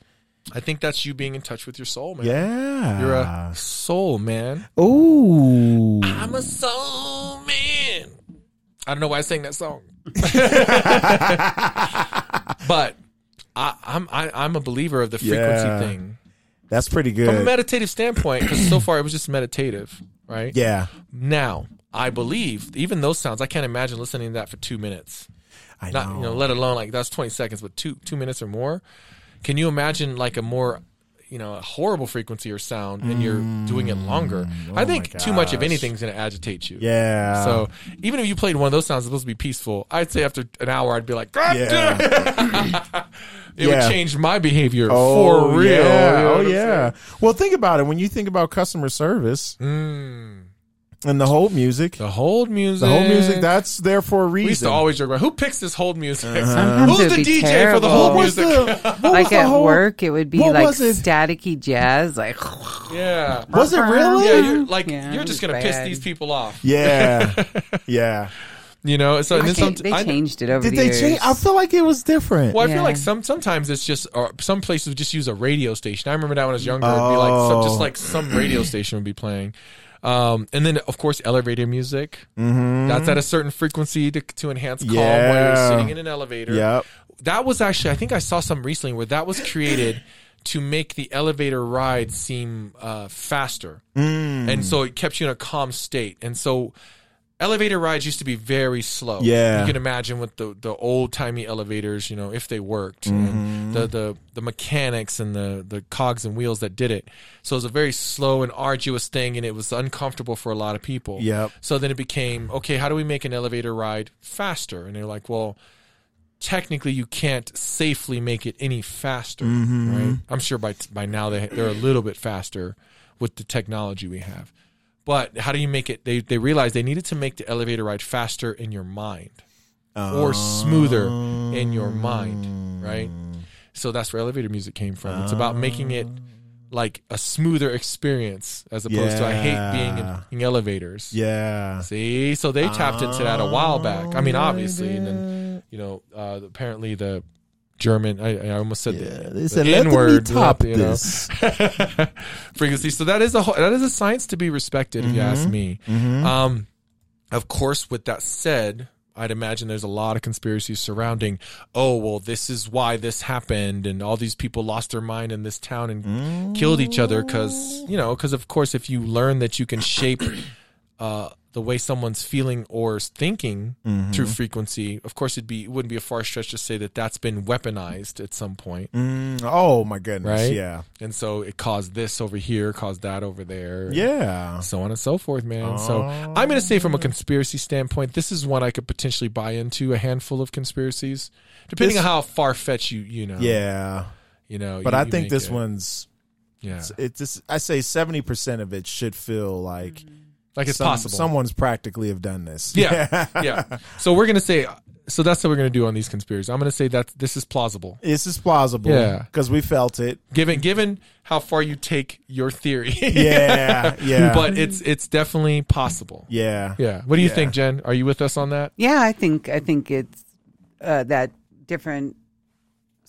Speaker 1: I think that's you being in touch with your soul, man.
Speaker 2: Yeah,
Speaker 1: You're a soul man.
Speaker 2: ooh.
Speaker 1: I'm a soul man. I don't know why I sang that song, but I, I'm I, I'm a believer of the frequency
Speaker 2: Yeah.
Speaker 1: thing
Speaker 2: That's pretty good.
Speaker 1: from a meditative standpoint. Because so far it was just meditative, right?
Speaker 2: yeah,
Speaker 1: Now I believe even those sounds. I can't imagine listening to that for two minutes.
Speaker 2: I
Speaker 1: Not
Speaker 2: know.
Speaker 1: you know, let alone like that's 20 seconds, but two two minutes or more. Can you imagine like a more you know a horrible frequency or sound and you're doing it longer? I think too much of
Speaker 2: gosh.
Speaker 1: anything is going to agitate you.
Speaker 2: yeah.
Speaker 1: So even if you played one of those sounds supposed to be peaceful, I'd say after an hour I'd be like, God
Speaker 2: Yeah.
Speaker 1: damn it. it
Speaker 2: Yeah.
Speaker 1: would change my behavior
Speaker 2: oh
Speaker 1: for real.
Speaker 2: yeah,
Speaker 1: You know
Speaker 2: oh yeah. Well, think about it. When you think about customer service?
Speaker 1: Mm.
Speaker 2: And the hold music,
Speaker 1: The hold music.
Speaker 2: the whole music that's there for a reason.
Speaker 1: we used to always joke about who picks this hold music. Uh-huh.
Speaker 3: Sometimes
Speaker 1: Who's the DJ
Speaker 3: terrible.
Speaker 1: for the hold
Speaker 2: what
Speaker 1: music?
Speaker 2: the what
Speaker 3: like at
Speaker 2: whole,
Speaker 3: work, it would be
Speaker 2: what
Speaker 3: like
Speaker 2: it?
Speaker 3: staticky jazz, like
Speaker 1: yeah.
Speaker 2: Was it really?
Speaker 1: Yeah, you're like
Speaker 3: Yeah,
Speaker 1: you're just gonna piss these people off.
Speaker 2: Yeah, yeah.
Speaker 1: You know, so and some,
Speaker 3: can't- they
Speaker 1: I-
Speaker 3: changed it over
Speaker 2: Did
Speaker 3: the
Speaker 2: they
Speaker 3: years.
Speaker 2: change? I feel like it was different.
Speaker 1: Well, I
Speaker 3: Yeah.
Speaker 1: feel like some sometimes it's just or some places just use a radio station. I remember that when I was younger, it'd be like some, just
Speaker 2: Oh.
Speaker 1: like some radio station would be playing. Um, and then of course elevator music.
Speaker 2: Mm-hmm.
Speaker 1: That's at a certain frequency to, to enhance calm while
Speaker 2: Yeah.
Speaker 1: you're sitting in an elevator.
Speaker 2: Yep.
Speaker 1: That was actually I think I saw some recently where that was created to make the elevator ride seem uh, faster,
Speaker 2: Mm.
Speaker 1: and so it kept you in a calm state. And so elevator rides used to be very slow.
Speaker 2: Yeah.
Speaker 1: you can imagine with the the old timey elevators, you know, if they worked,
Speaker 2: Mm-hmm.
Speaker 1: and the the the mechanics and the the cogs and wheels that did it. So it was a very slow and arduous thing, and it was uncomfortable for a lot of people.
Speaker 2: Yep.
Speaker 1: So then it became okay. How do we make an elevator ride faster? And they're like, well. Technically, you can't safely make it any faster,
Speaker 2: Mm-hmm.
Speaker 1: right? I'm sure by by now they they're a little bit faster with the technology we have. But how do you make it? They they realized they needed to make the elevator ride faster in your mind or smoother in your mind, right? So that's where elevator music came from. It's about making it like a smoother experience as opposed to I hate being in, in elevators.
Speaker 2: Yeah.
Speaker 1: See, so they tapped into that a while back. I mean, obviously, and then you know, uh, apparently the German. I, I almost said
Speaker 2: Yeah,
Speaker 1: the,
Speaker 2: they
Speaker 1: the
Speaker 2: let me
Speaker 1: N-word,
Speaker 2: top
Speaker 1: you know.
Speaker 2: this.
Speaker 1: frequency. So that is a whole- that is a science to be respected, if you ask me. Um, of course, with that said, I'd imagine there's a lot of conspiracies surrounding, oh, well, this is why this happened, and all these people lost their mind in this town and killed each other because, you know, because of course, if you learn that you can shape uh, the way someone's feeling or thinking through frequency, of course, it'd be it wouldn't be a far stretch to say that that's been weaponized at some point,
Speaker 2: Mm, oh my goodness.
Speaker 1: Right?
Speaker 2: Yeah.
Speaker 1: and so it caused this over here, caused that over there,
Speaker 2: Yeah.
Speaker 1: so on and so forth, man. So I'm going to say, from a conspiracy standpoint, this is one I could potentially buy into. A handful of conspiracies, depending
Speaker 2: This-
Speaker 1: on how far fetched you you know.
Speaker 2: Yeah.
Speaker 1: you know.
Speaker 2: But
Speaker 1: you-
Speaker 2: I
Speaker 1: you
Speaker 2: think this
Speaker 1: it.
Speaker 2: one's
Speaker 1: yeah,
Speaker 2: it's just, I say 70% of it should feel like
Speaker 1: like it's
Speaker 2: some-
Speaker 1: possible.
Speaker 2: someone's practically have done this.
Speaker 1: Yeah, yeah. So we're gonna say. So that's what we're gonna do on these conspiracies. I'm gonna say that this is plausible,
Speaker 2: This is plausible.
Speaker 1: Yeah.
Speaker 2: Because we felt it.
Speaker 1: given given how far you take your theory.
Speaker 2: Yeah. Yeah.
Speaker 1: but it's it's definitely possible.
Speaker 2: yeah.
Speaker 1: Yeah. What do you
Speaker 2: Yeah.
Speaker 1: think, Jen? Are you with us on that?
Speaker 3: Yeah, I think I think it's uh, that different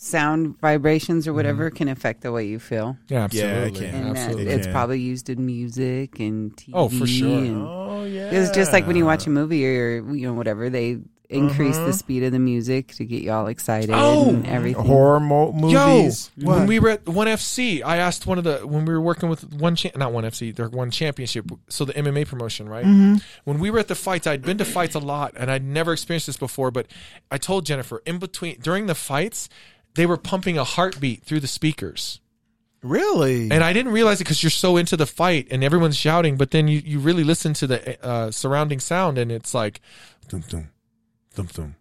Speaker 3: sound vibrations or whatever can affect the way you feel,
Speaker 1: Yeah,
Speaker 2: Yeah, it
Speaker 1: absolutely.
Speaker 2: can.
Speaker 3: and that it's
Speaker 2: Yeah.
Speaker 3: probably used in music and TV.
Speaker 1: Oh, for sure.
Speaker 3: and-
Speaker 2: Oh, yeah.
Speaker 3: It's just like when you watch a movie or you know whatever they increase
Speaker 2: Uh-huh.
Speaker 3: the speed of the music to get y'all excited
Speaker 1: Oh!
Speaker 3: and everything.
Speaker 2: horror mo- movies.
Speaker 1: Yo, when we were at One FC, I asked one of the when we were working with one cha- not One FC, their one championship, so the MMA promotion, right?
Speaker 2: Mm-hmm.
Speaker 1: When we were at the fights, I'd been to fights a lot, and I'd never experienced this before. But I told Jennifer in between during the fights, they were pumping a heartbeat through the speakers,
Speaker 2: really?
Speaker 1: and I didn't realize it because you're so into the fight and everyone's shouting. But then you you really listen to the uh, surrounding sound, and it's like, thum thum, thum thum,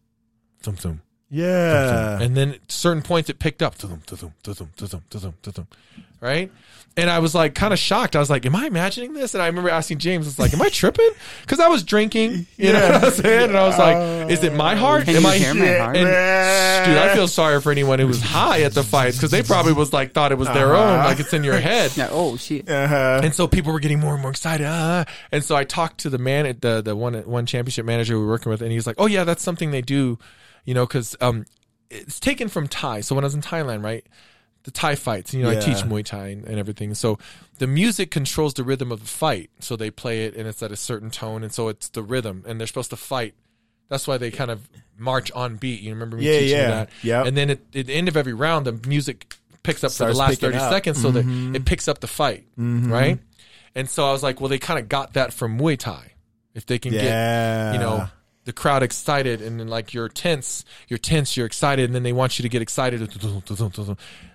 Speaker 1: thum thum.
Speaker 2: Yeah.
Speaker 1: And then at certain points it picked up, right? And I was like kind of shocked. I was like, "Am I imagining this?" And I remember asking James, "I was like, am I tripping?" Because I was drinking, you know what I'm saying? And I was like, "Is it my heart?
Speaker 3: Can
Speaker 1: am I?"
Speaker 3: hear my heart?
Speaker 1: And dude, I feel sorry for anyone who was high at the fights because they probably was like thought it was their own, like it's in your head.
Speaker 3: No, oh shit!
Speaker 2: uh-huh.
Speaker 1: And so people were getting more and more excited. Ah. And so I talked to the man at the the one one championship manager we were working with, and he's like, "Oh yeah, that's something they do, you know, because um, it's taken from Thai. So when I was in Thailand, right, the Thai fights, you know, I teach Muay Thai and, and everything. So the music controls the rhythm of the fight. So they play it, and it's at a certain tone, and so it's the rhythm, and they're supposed to fight. That's why they kind of march on beat. You remember me
Speaker 2: Yeah,
Speaker 1: teaching
Speaker 2: yeah.
Speaker 1: that?
Speaker 2: Yep.
Speaker 1: And then at, at the end of every round, the music picks up for the last 30
Speaker 2: up.
Speaker 1: seconds so
Speaker 2: Mhm.
Speaker 1: that it picks up the fight, right? And so I was like, well, they kind of got that from Muay Thai. If they can get, you know, the crowd excited and then like you're tense, you're tense, you're excited, and then they want you to get excited. And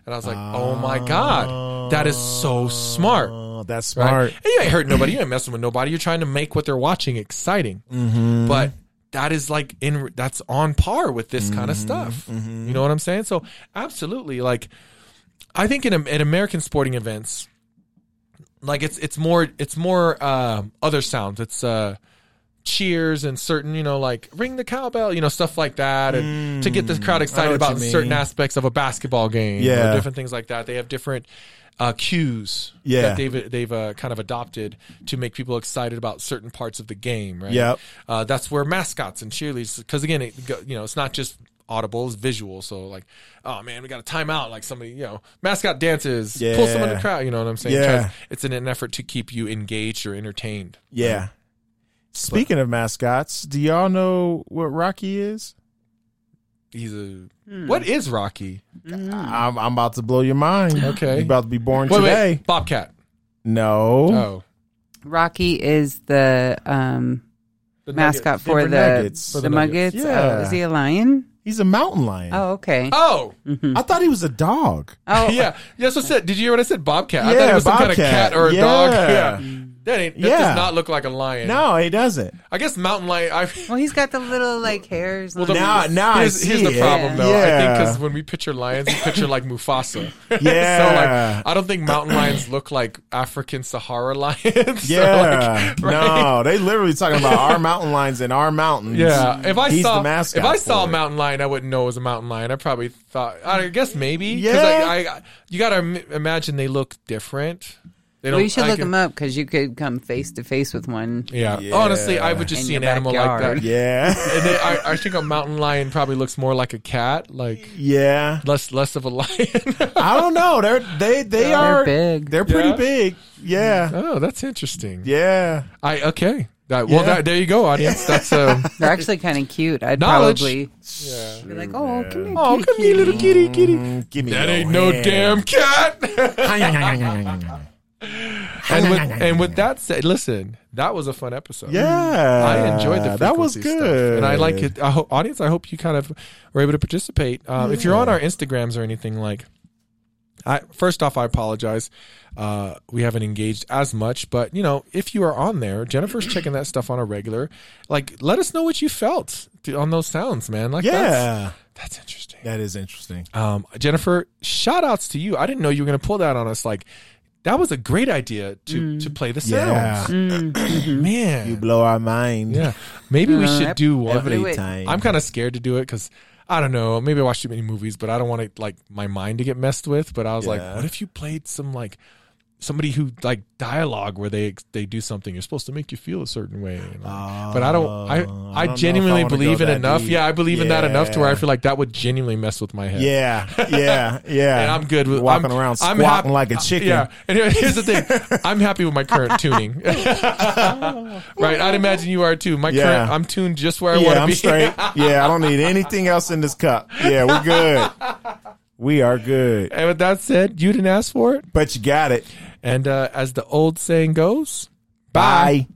Speaker 1: I was like, oh my God, that is so smart.
Speaker 2: Oh, that's
Speaker 1: Right?
Speaker 2: smart.
Speaker 1: And you ain't hurting nobody. You ain't messing with nobody. You're trying to make what they're watching exciting.
Speaker 2: Mm-hmm.
Speaker 1: But that is like in that's on par with this kind of stuff. You know what I'm saying? So absolutely, like I think in at American sporting events, like it's it's more it's more uh, other sounds. It's uh, cheers and certain you know like ring the cowbell, you know stuff like that, and to get the crowd excited about certain aspects of a basketball game,
Speaker 2: Yeah.
Speaker 1: or different things like that. They have different uh, cues
Speaker 2: Yeah.
Speaker 1: that they've they've uh, kind of adopted to make people excited about certain parts of the game. Right?
Speaker 2: Yep.
Speaker 1: Uh, that's where mascots and cheerleaders, because again, it, you know, it's not just audible, it's visual. So like, oh man, we got a timeout. Like somebody, you know, mascot dances, pull someone in the crowd. You know what I'm saying?
Speaker 2: Yeah.
Speaker 1: Tries- it's in an effort to keep you engaged or entertained.
Speaker 2: Yeah. Speaking of mascots, do y'all know what Rocky is?
Speaker 1: He's a.
Speaker 3: Hmm.
Speaker 1: What is Rocky?
Speaker 2: I'm, I'm about to blow your mind.
Speaker 1: Okay.
Speaker 2: He's about to be born
Speaker 1: Wait,
Speaker 2: today.
Speaker 1: wait, Bobcat.
Speaker 2: No.
Speaker 1: Oh,
Speaker 3: Rocky is the um,
Speaker 1: The
Speaker 3: mascot for
Speaker 2: Denver
Speaker 3: the
Speaker 2: Nuggets.
Speaker 3: the,
Speaker 1: For the
Speaker 3: Nuggets.
Speaker 2: Nuggets.
Speaker 3: Oh, is he a lion?
Speaker 2: He's a mountain lion.
Speaker 3: Oh, okay.
Speaker 1: Oh,
Speaker 3: Mhm.
Speaker 2: I thought he was a dog.
Speaker 3: Oh,
Speaker 1: yeah. Yes, what I said. Did you hear what I said? Bobcat. I thought
Speaker 2: Yeah,
Speaker 1: it was some kind of cat or a
Speaker 2: Yeah.
Speaker 1: dog. Yeah. That ain't. That
Speaker 2: Yeah.
Speaker 1: does not look like a lion.
Speaker 2: No, he doesn't.
Speaker 1: I guess mountain lion. I.
Speaker 3: Well, he's got the little like hairs.
Speaker 1: Well, the-
Speaker 2: Now,
Speaker 3: his-
Speaker 2: now I
Speaker 1: here's,
Speaker 2: see
Speaker 1: here's the
Speaker 2: it.
Speaker 1: problem though. I think because when we picture lions, we picture like Mufasa.
Speaker 2: Yeah.
Speaker 1: so like, I don't think mountain lions look like African Sahara lions.
Speaker 2: Yeah.
Speaker 1: like, right?
Speaker 2: No, they literally talking about our mountain lions and our mountains.
Speaker 1: Yeah, if I
Speaker 2: He's
Speaker 1: saw
Speaker 2: the mascot
Speaker 1: if I saw a mountain lion, I wouldn't know it was a mountain lion. I probably thought. I guess maybe. 'cause
Speaker 2: Yeah.
Speaker 1: I, I, you got to imagine they look different. They
Speaker 3: well, you should
Speaker 1: I
Speaker 3: look
Speaker 1: can-
Speaker 3: him up because you could come face to face with one.
Speaker 1: Yeah.
Speaker 2: Yeah.
Speaker 1: honestly, I would just
Speaker 3: In
Speaker 1: see
Speaker 3: your
Speaker 1: an animal like that.
Speaker 2: Yeah.
Speaker 1: And then I, I think a mountain lion probably looks more like a cat, like
Speaker 2: yeah.
Speaker 1: less less of a lion.
Speaker 2: I don't know. They're they they
Speaker 3: They're
Speaker 2: are
Speaker 3: big.
Speaker 2: They're pretty
Speaker 1: Yeah.
Speaker 2: big. Yeah.
Speaker 1: oh, that's interesting.
Speaker 2: Yeah.
Speaker 1: I okay. That, well,
Speaker 2: Yeah.
Speaker 1: that, there you go, audience. That's um,
Speaker 3: They're actually kind of cute. I'd
Speaker 1: Knowledge.
Speaker 3: probably
Speaker 1: yeah.
Speaker 3: be like, oh, come here,
Speaker 1: Oh,
Speaker 3: kitty,
Speaker 1: come here, little kitty, kitty.
Speaker 2: Mm, give me
Speaker 1: That
Speaker 2: your
Speaker 1: ain't no damn cat. and with and with that said, listen, that was a fun episode.
Speaker 2: Yeah,
Speaker 1: I enjoyed the
Speaker 2: that was good,
Speaker 1: stuff. and I like it. I audience, I hope you kind of were able to participate. Um, If you're on our Instagrams or anything like, I first off, I apologize. Uh, we haven't engaged as much, but you know, if you are on there, Jennifer's checking that stuff on a regular. Like, let us know what you felt on those sounds, man. Like, that's,
Speaker 2: Yeah,
Speaker 1: that's interesting.
Speaker 2: that is interesting.
Speaker 1: Um, Jennifer, shout outs to you. I didn't know you were going to pull that on us. Like, that was a great idea to to play the sounds.
Speaker 2: Yeah,
Speaker 1: sounds, man.
Speaker 2: you blow our mind
Speaker 1: Yeah, maybe we
Speaker 3: Uh,
Speaker 1: should do one.
Speaker 2: every time.
Speaker 1: I'm kind of scared to do it because I don't know. Maybe I watch too many movies, but I don't want to like my mind to get messed with. But I was like, what if you played some like somebody who like dialogue where they they do something you're supposed to make you feel a certain way. you know? but I don't. I oh,
Speaker 2: I
Speaker 1: I,
Speaker 2: don't if I
Speaker 1: genuinely believe in enough.
Speaker 2: deep.
Speaker 1: Yeah, I believe in that enough to where I feel like that would genuinely mess with my head.
Speaker 2: Yeah, yeah, yeah.
Speaker 1: And I'm good with
Speaker 2: walking
Speaker 1: I'm,
Speaker 2: around
Speaker 1: I'm
Speaker 2: squatting
Speaker 1: happy-
Speaker 2: like a uh, chicken.
Speaker 1: Yeah, and here- here's the thing: I'm happy with my current tuning. right, I'd imagine you are too. My
Speaker 2: Yeah.
Speaker 1: current, I'm tuned just where I want to be.
Speaker 2: straight. Yeah, I don't need anything else in this cup. Yeah, we're good. We are good.
Speaker 1: and with that said, you didn't ask for it.
Speaker 2: But you got it.
Speaker 1: And uh, as the old saying goes, bye.
Speaker 2: Bye.